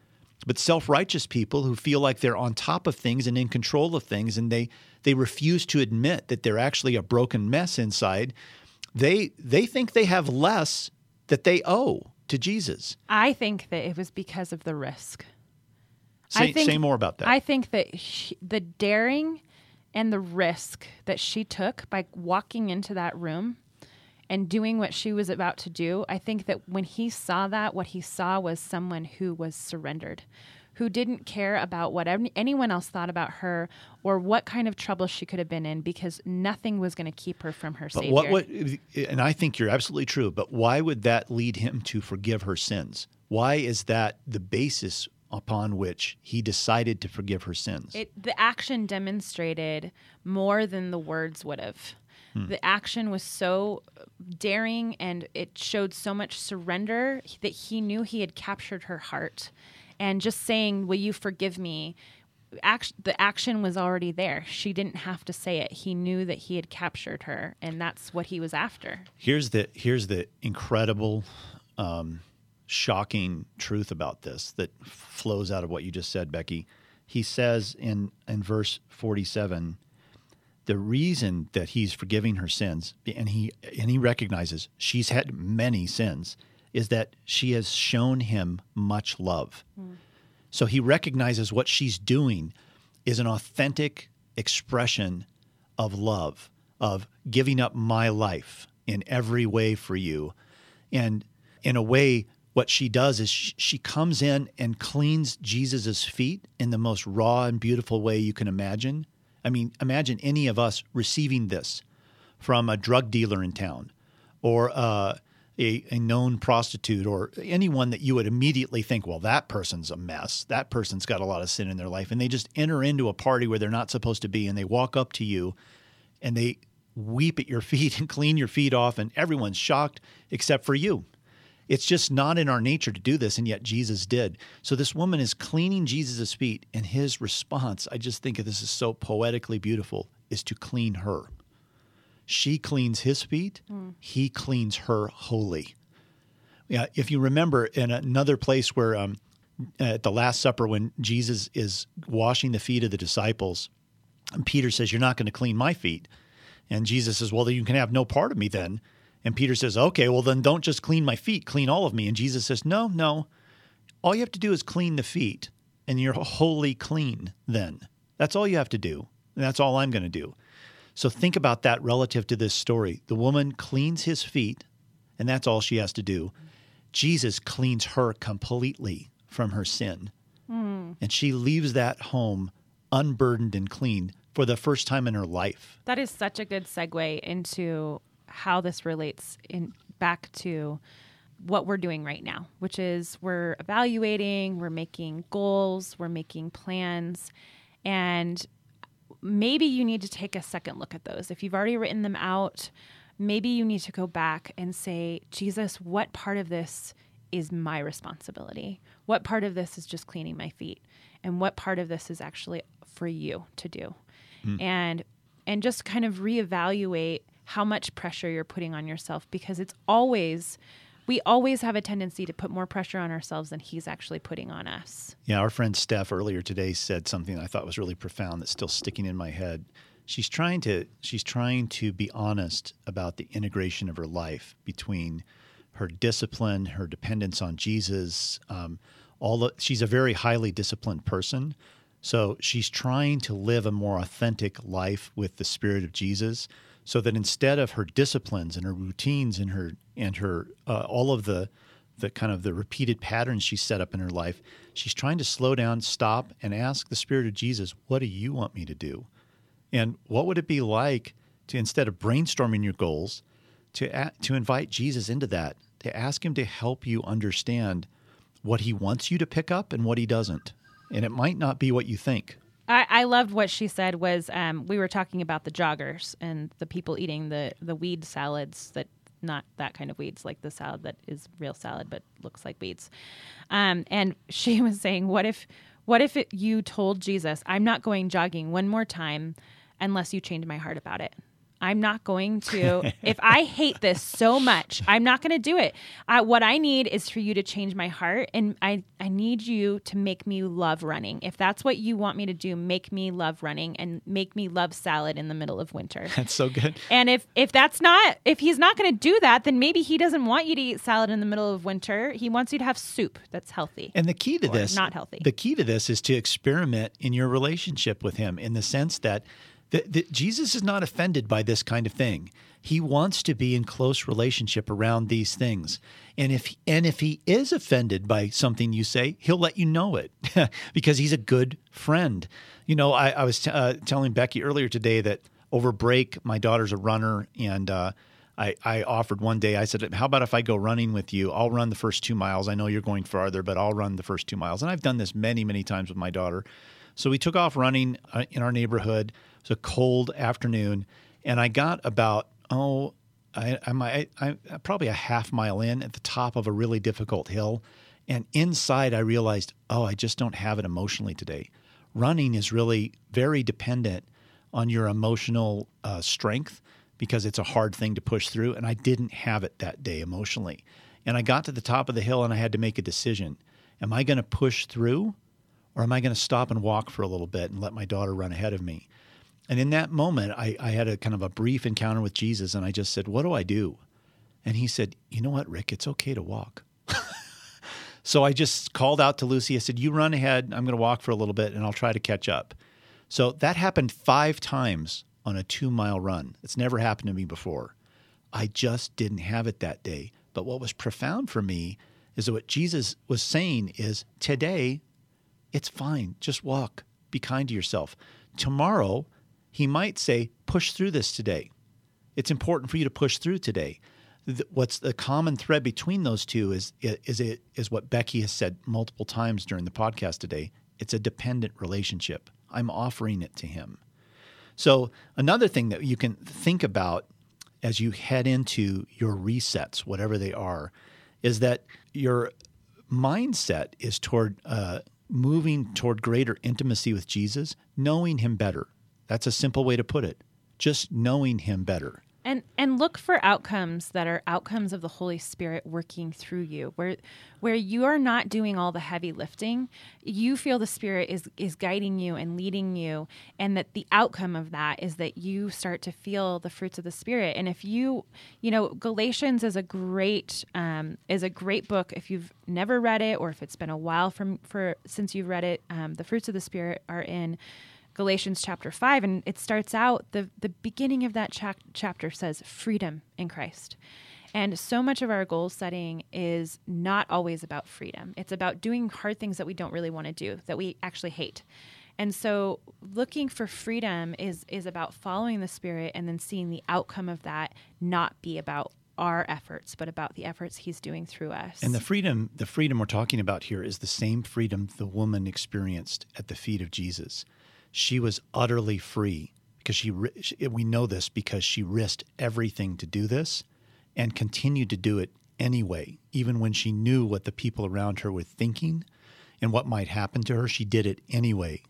but self-righteous people who feel like they're on top of things and in control of things and they they refuse to admit that they're actually a broken mess inside, they they think they have less that they owe to Jesus? I think that it was because of the risk. Say, think, say more about that. I think that she, the daring and the risk that she took by walking into that room and doing what she was about to do, I think that when he saw that, what he saw was someone who was surrendered, who didn't care about what anyone else thought about her or what kind of trouble she could have been in because nothing was going to keep her from her but savior. What, what, and I think you're absolutely true, but why would that lead him to forgive her sins? Why is that the basis upon which he decided to forgive her sins. It the action demonstrated more than the words would have. Hmm. The action was so daring and it showed so much surrender that he knew he had captured her heart. And just saying, "Will you forgive me?" Act, the action was already there. She didn't have to say it. He knew that he had captured her, and that's what he was after. Here's the here's the incredible, um, shocking truth about this that flows out of what you just said, Becky. He says in in verse forty seven, the reason that he's forgiving her sins, and he and he recognizes she's had many sins, is that she has shown him much love. So he recognizes what she's doing is an authentic expression of love, of giving up my life in every way for you. And in a way, what she does is she, comes in and cleans Jesus's feet in the most raw and beautiful way you can imagine. I mean, imagine any of us receiving this from a drug dealer in town or uh, a, a known prostitute or anyone that you would immediately think, well, that person's a mess. That person's got a lot of sin in their life. And they just enter into a party where they're not supposed to be and they walk up to you and they weep at your feet and clean your feet off, and everyone's shocked except for you. It's just not in our nature to do this, and yet Jesus did. So this woman is cleaning Jesus' feet, and his response, I just think this is so poetically beautiful, is to clean her. She cleans his feet, he cleans her holy. Yeah, if you remember in another place where um, at the Last Supper, when Jesus is washing the feet of the disciples, and Peter says, You're not going to clean my feet. And Jesus says, Well, then you can have no part of me then. And Peter says, Okay, well, then don't just clean my feet, clean all of me. And Jesus says, No, no. All you have to do is clean the feet, and you're wholly clean then. That's all you have to do. And that's all I'm going to do. So think about that relative to this story. The woman cleans his feet, and that's all she has to do. Jesus cleans her completely from her sin. Hmm. And she leaves that home unburdened and clean for the first time in her life. That is such a good segue into how this relates in back to what we're doing right now, which is we're evaluating, we're making goals, we're making plans, and maybe you need to take a second look at those. If you've already written them out, maybe you need to go back and say, Jesus, what part of this is my responsibility? What part of this is just cleaning my feet? And what part of this is actually for you to do? Hmm. And and just kind of reevaluate how much pressure you're putting on yourself because it's always we always have a tendency to put more pressure on ourselves than he's actually putting on us. Yeah, our friend Steph earlier today said something I thought was really profound that's still sticking in my head. She's trying to she's trying to be honest about the integration of her life between her discipline, her dependence on Jesus. Um, all the, she's a very highly disciplined person, so she's trying to live a more authentic life with the Spirit of Jesus, so that instead of her disciplines and her routines and her and her uh, all of the the kind of the repeated patterns she set up in her life, she's trying to slow down, stop, and ask the Spirit of Jesus, "What do you want me to do?" And what would it be like to instead of brainstorming your goals, to a- to invite Jesus into that, to ask him to help you understand what he wants you to pick up and what he doesn't. And it might not be what you think. I, I loved what she said was um, we were talking about the joggers and the people eating the the weed salads that not that kind of weeds like the salad that is real salad but looks like weeds. Um, and she was saying what if what if it, you told jesus i'm not going jogging one more time unless you change my heart about it i'm not going to if i hate this so much i'm not going to do it. I, what i need is for you to change my heart and I, I need you to make me love running. If that's what you want me to do make me love running and make me love salad in the middle of winter. That's so good. and if if that's not if he's not going to do that then maybe he doesn't want you to eat salad in the middle of winter. He wants you to have soup that's healthy. And the key to this, not healthy. The key to this is to experiment in your relationship with Him, in the sense that that, that Jesus is not offended by this kind of thing. He wants to be in close relationship around these things, and if and if he is offended by something you say, he'll let you know it because he's a good friend. You know, I, I was t- uh, telling Becky earlier today that over break, my daughter's a runner, and uh, I, I offered one day, I said, How about if I go running with you? I'll run the first two miles. I know you're going farther, but I'll run the first two miles. And I've done this many, many times with my daughter. So we took off running uh, in our neighborhood. It was a cold afternoon. And I got about, oh, I, I'm I, I, probably a half mile in at the top of a really difficult hill. And inside, I realized, oh, I just don't have it emotionally today. Running is really very dependent on your emotional uh, strength because it's a hard thing to push through. And I didn't have it that day emotionally. And I got to the top of the hill and I had to make a decision. Am I going to push through or am I going to stop and walk for a little bit and let my daughter run ahead of me? And in that moment, I, I had a kind of a brief encounter with Jesus and I just said, What do I do? And he said, You know what, Rick? It's okay to walk. so I just called out to Lucy. I said, You run ahead. I'm going to walk for a little bit and I'll try to catch up. So that happened five times on a two mile run. It's never happened to me before. I just didn't have it that day. But what was profound for me is that what Jesus was saying is today, it's fine. Just walk. Be kind to yourself. Tomorrow, he might say, push through this today. It's important for you to push through today. What's the common thread between those two is is it is what Becky has said multiple times during the podcast today. It's a dependent relationship. I'm offering it to him. So, another thing that you can think about as you head into your resets, whatever they are, is that your mindset is toward uh, moving toward greater intimacy with Jesus, knowing Him better. That's a simple way to put it. Just knowing Him better. And and look for outcomes that are outcomes of the holy spirit working through you. Where where you are not doing all the heavy lifting you feel the spirit is is guiding you and leading you and that the outcome of that is that you start to feel the fruits of the spirit. And if you you know galatians is a great um, is a great book. If you've never read it or if it's been a while from for since you've read it um, the fruits of the spirit are in Galatians chapter 5 and it starts out the the beginning of that cha- chapter says freedom in Christ. And so much of our goal setting is not always about freedom. It's about doing hard things that we don't really want to do, that we actually hate. And so looking for freedom is is about following the spirit and then seeing the outcome of that not be about our efforts but about the efforts he's doing through us. And the freedom the freedom we're talking about here is the same freedom the woman experienced at the feet of Jesus she was utterly free because she we know this because she risked everything to do this and continued to do it anyway even when she knew what the people around her were thinking and what might happen to her she did it anyway.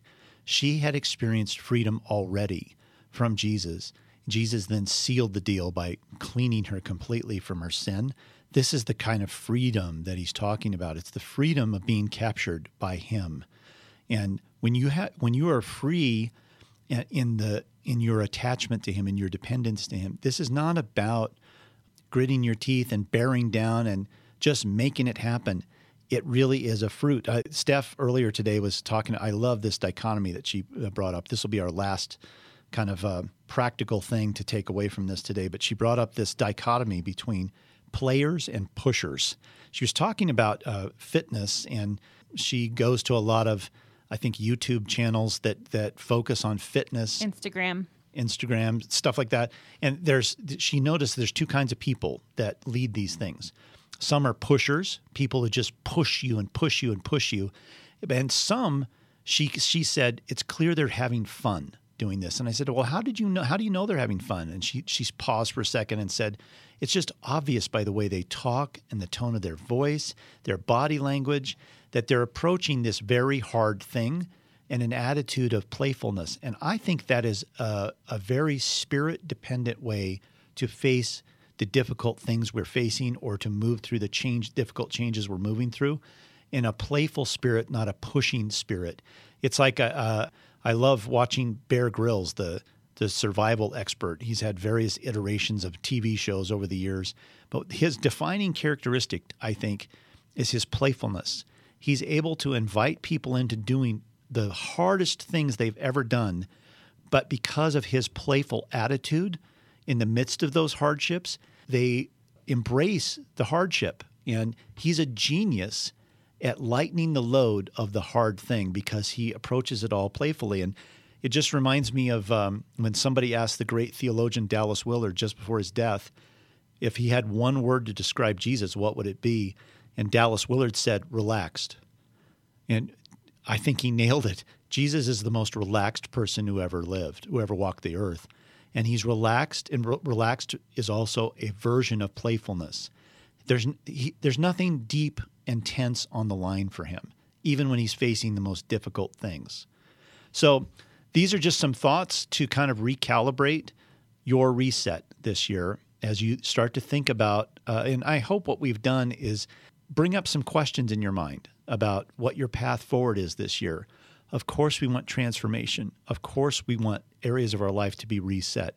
She had experienced freedom already from Jesus. Jesus then sealed the deal by cleaning her completely from her sin. This is the kind of freedom that he's talking about. It's the freedom of being captured by him and when you have when you are free in the in your attachment to him and your dependence to him, this is not about gritting your teeth and bearing down and just making it happen. It really is a fruit. Uh, Steph earlier today was talking. I love this dichotomy that she uh, brought up. This will be our last kind of uh, practical thing to take away from this today. But she brought up this dichotomy between players and pushers. She was talking about uh, fitness, and she goes to a lot of I think YouTube channels that that focus on fitness, Instagram, Instagram stuff like that. And there's she noticed there's two kinds of people that lead these things. Some are pushers, people who just push you and push you and push you, and some she she said it's clear they're having fun doing this. And I said, well, how did you know? How do you know they're having fun? And she she's paused for a second and said, it's just obvious by the way they talk and the tone of their voice, their body language that they're approaching this very hard thing in an attitude of playfulness. And I think that is a, a very spirit dependent way to face the difficult things we're facing or to move through the change difficult changes we're moving through in a playful spirit, not a pushing spirit. It's like a, a, I love watching Bear Grylls, the the survival expert. He's had various iterations of TV shows over the years, but his defining characteristic, I think, is his playfulness he's able to invite people into doing the hardest things they've ever done. But because of his playful attitude in the midst of those hardships, they embrace the hardship. And he's a genius at lightening the load of the hard thing because he approaches it all playfully. And it just reminds me of um, when somebody asked the great theologian Dallas Willard just before his death, If he had one word to describe Jesus, what would it be? And Dallas Willard said, relaxed. And I think he nailed it. Jesus is the most relaxed person who ever lived, who ever walked the earth. And he's relaxed, and re- relaxed is also a version of playfulness. There's, he, there's nothing deep and tense on the line for him, even when he's facing the most difficult things. So, these are just some thoughts to kind of recalibrate your reset this year as you start to think about. Uh, and I hope what we've done is bring up some questions in your mind about what your path forward is this year. Of course, we want transformation. Of course, we want areas of our life to be reset.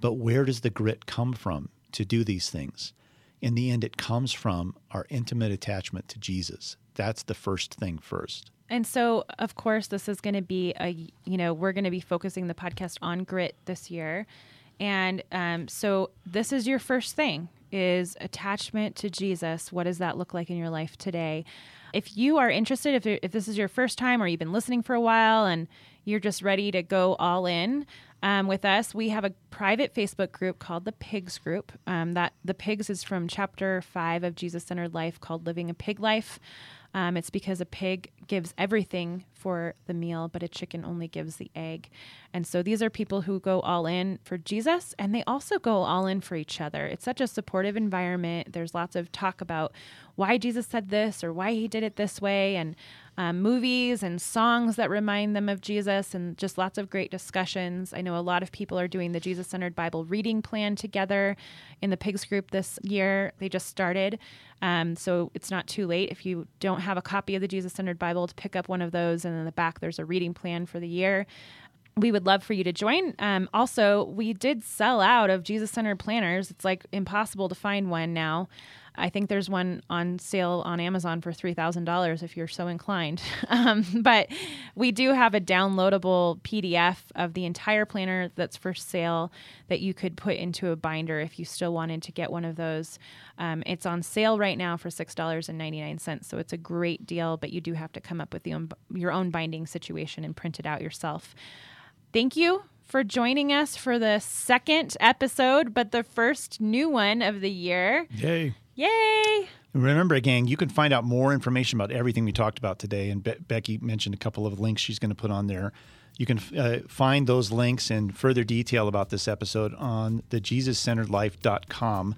But where does the grit come from to do these things? In the end, it comes from our intimate attachment to Jesus. That's the first thing first. And so, of course, this is going to be a, you know, we're going to be focusing the podcast on grit this year. And um, so, this is your first thing is attachment to Jesus. What does that look like in your life today? If you are interested, if, if this is your first time or you've been listening for a while and you're just ready to go all in um, with us, we have a private Facebook group called the Pigs Group. Um, that the Pigs is from chapter five of Jesus Centered Life called Living a Pig Life. Um, it's because a pig gives everything for the meal, but a chicken only gives the egg. And so these are people who go all in for Jesus and they also go all in for each other. It's such a supportive environment. There's lots of talk about why Jesus said this or why he did it this way, and um, movies and songs that remind them of Jesus, and just lots of great discussions. I know a lot of people are doing the Jesus centered Bible reading plan together in the Pigs group this year. They just started. Um, so it's not too late if you don't have a copy of the Jesus centered Bible to pick up one of those. And in the back, there's a reading plan for the year we would love for you to join. Um, also, we did sell out of Jesus centered planners. It's like impossible to find one now. I think there's one on sale on Amazon for $3,000 if you're so inclined. Um, but we do have a downloadable PDF of the entire planner that's for sale that you could put into a binder if you still wanted to get one of those. Um, it's on sale right now for $6.99. So it's a great deal, but you do have to come up with your own binding situation and print it out yourself. Thank you for joining us for the second episode, but the first new one of the year. Yay. Yay! Remember, gang, you can find out more information about everything we talked about today. And Be- Becky mentioned a couple of links she's going to put on there. You can uh, find those links and further detail about this episode on the JesusCenteredLife.com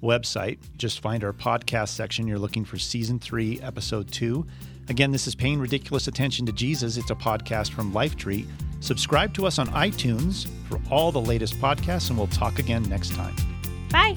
website. Just find our podcast section. You're looking for season three, episode two. Again, this is Paying Ridiculous Attention to Jesus. It's a podcast from Lifetree. Subscribe to us on iTunes for all the latest podcasts, and we'll talk again next time. Bye.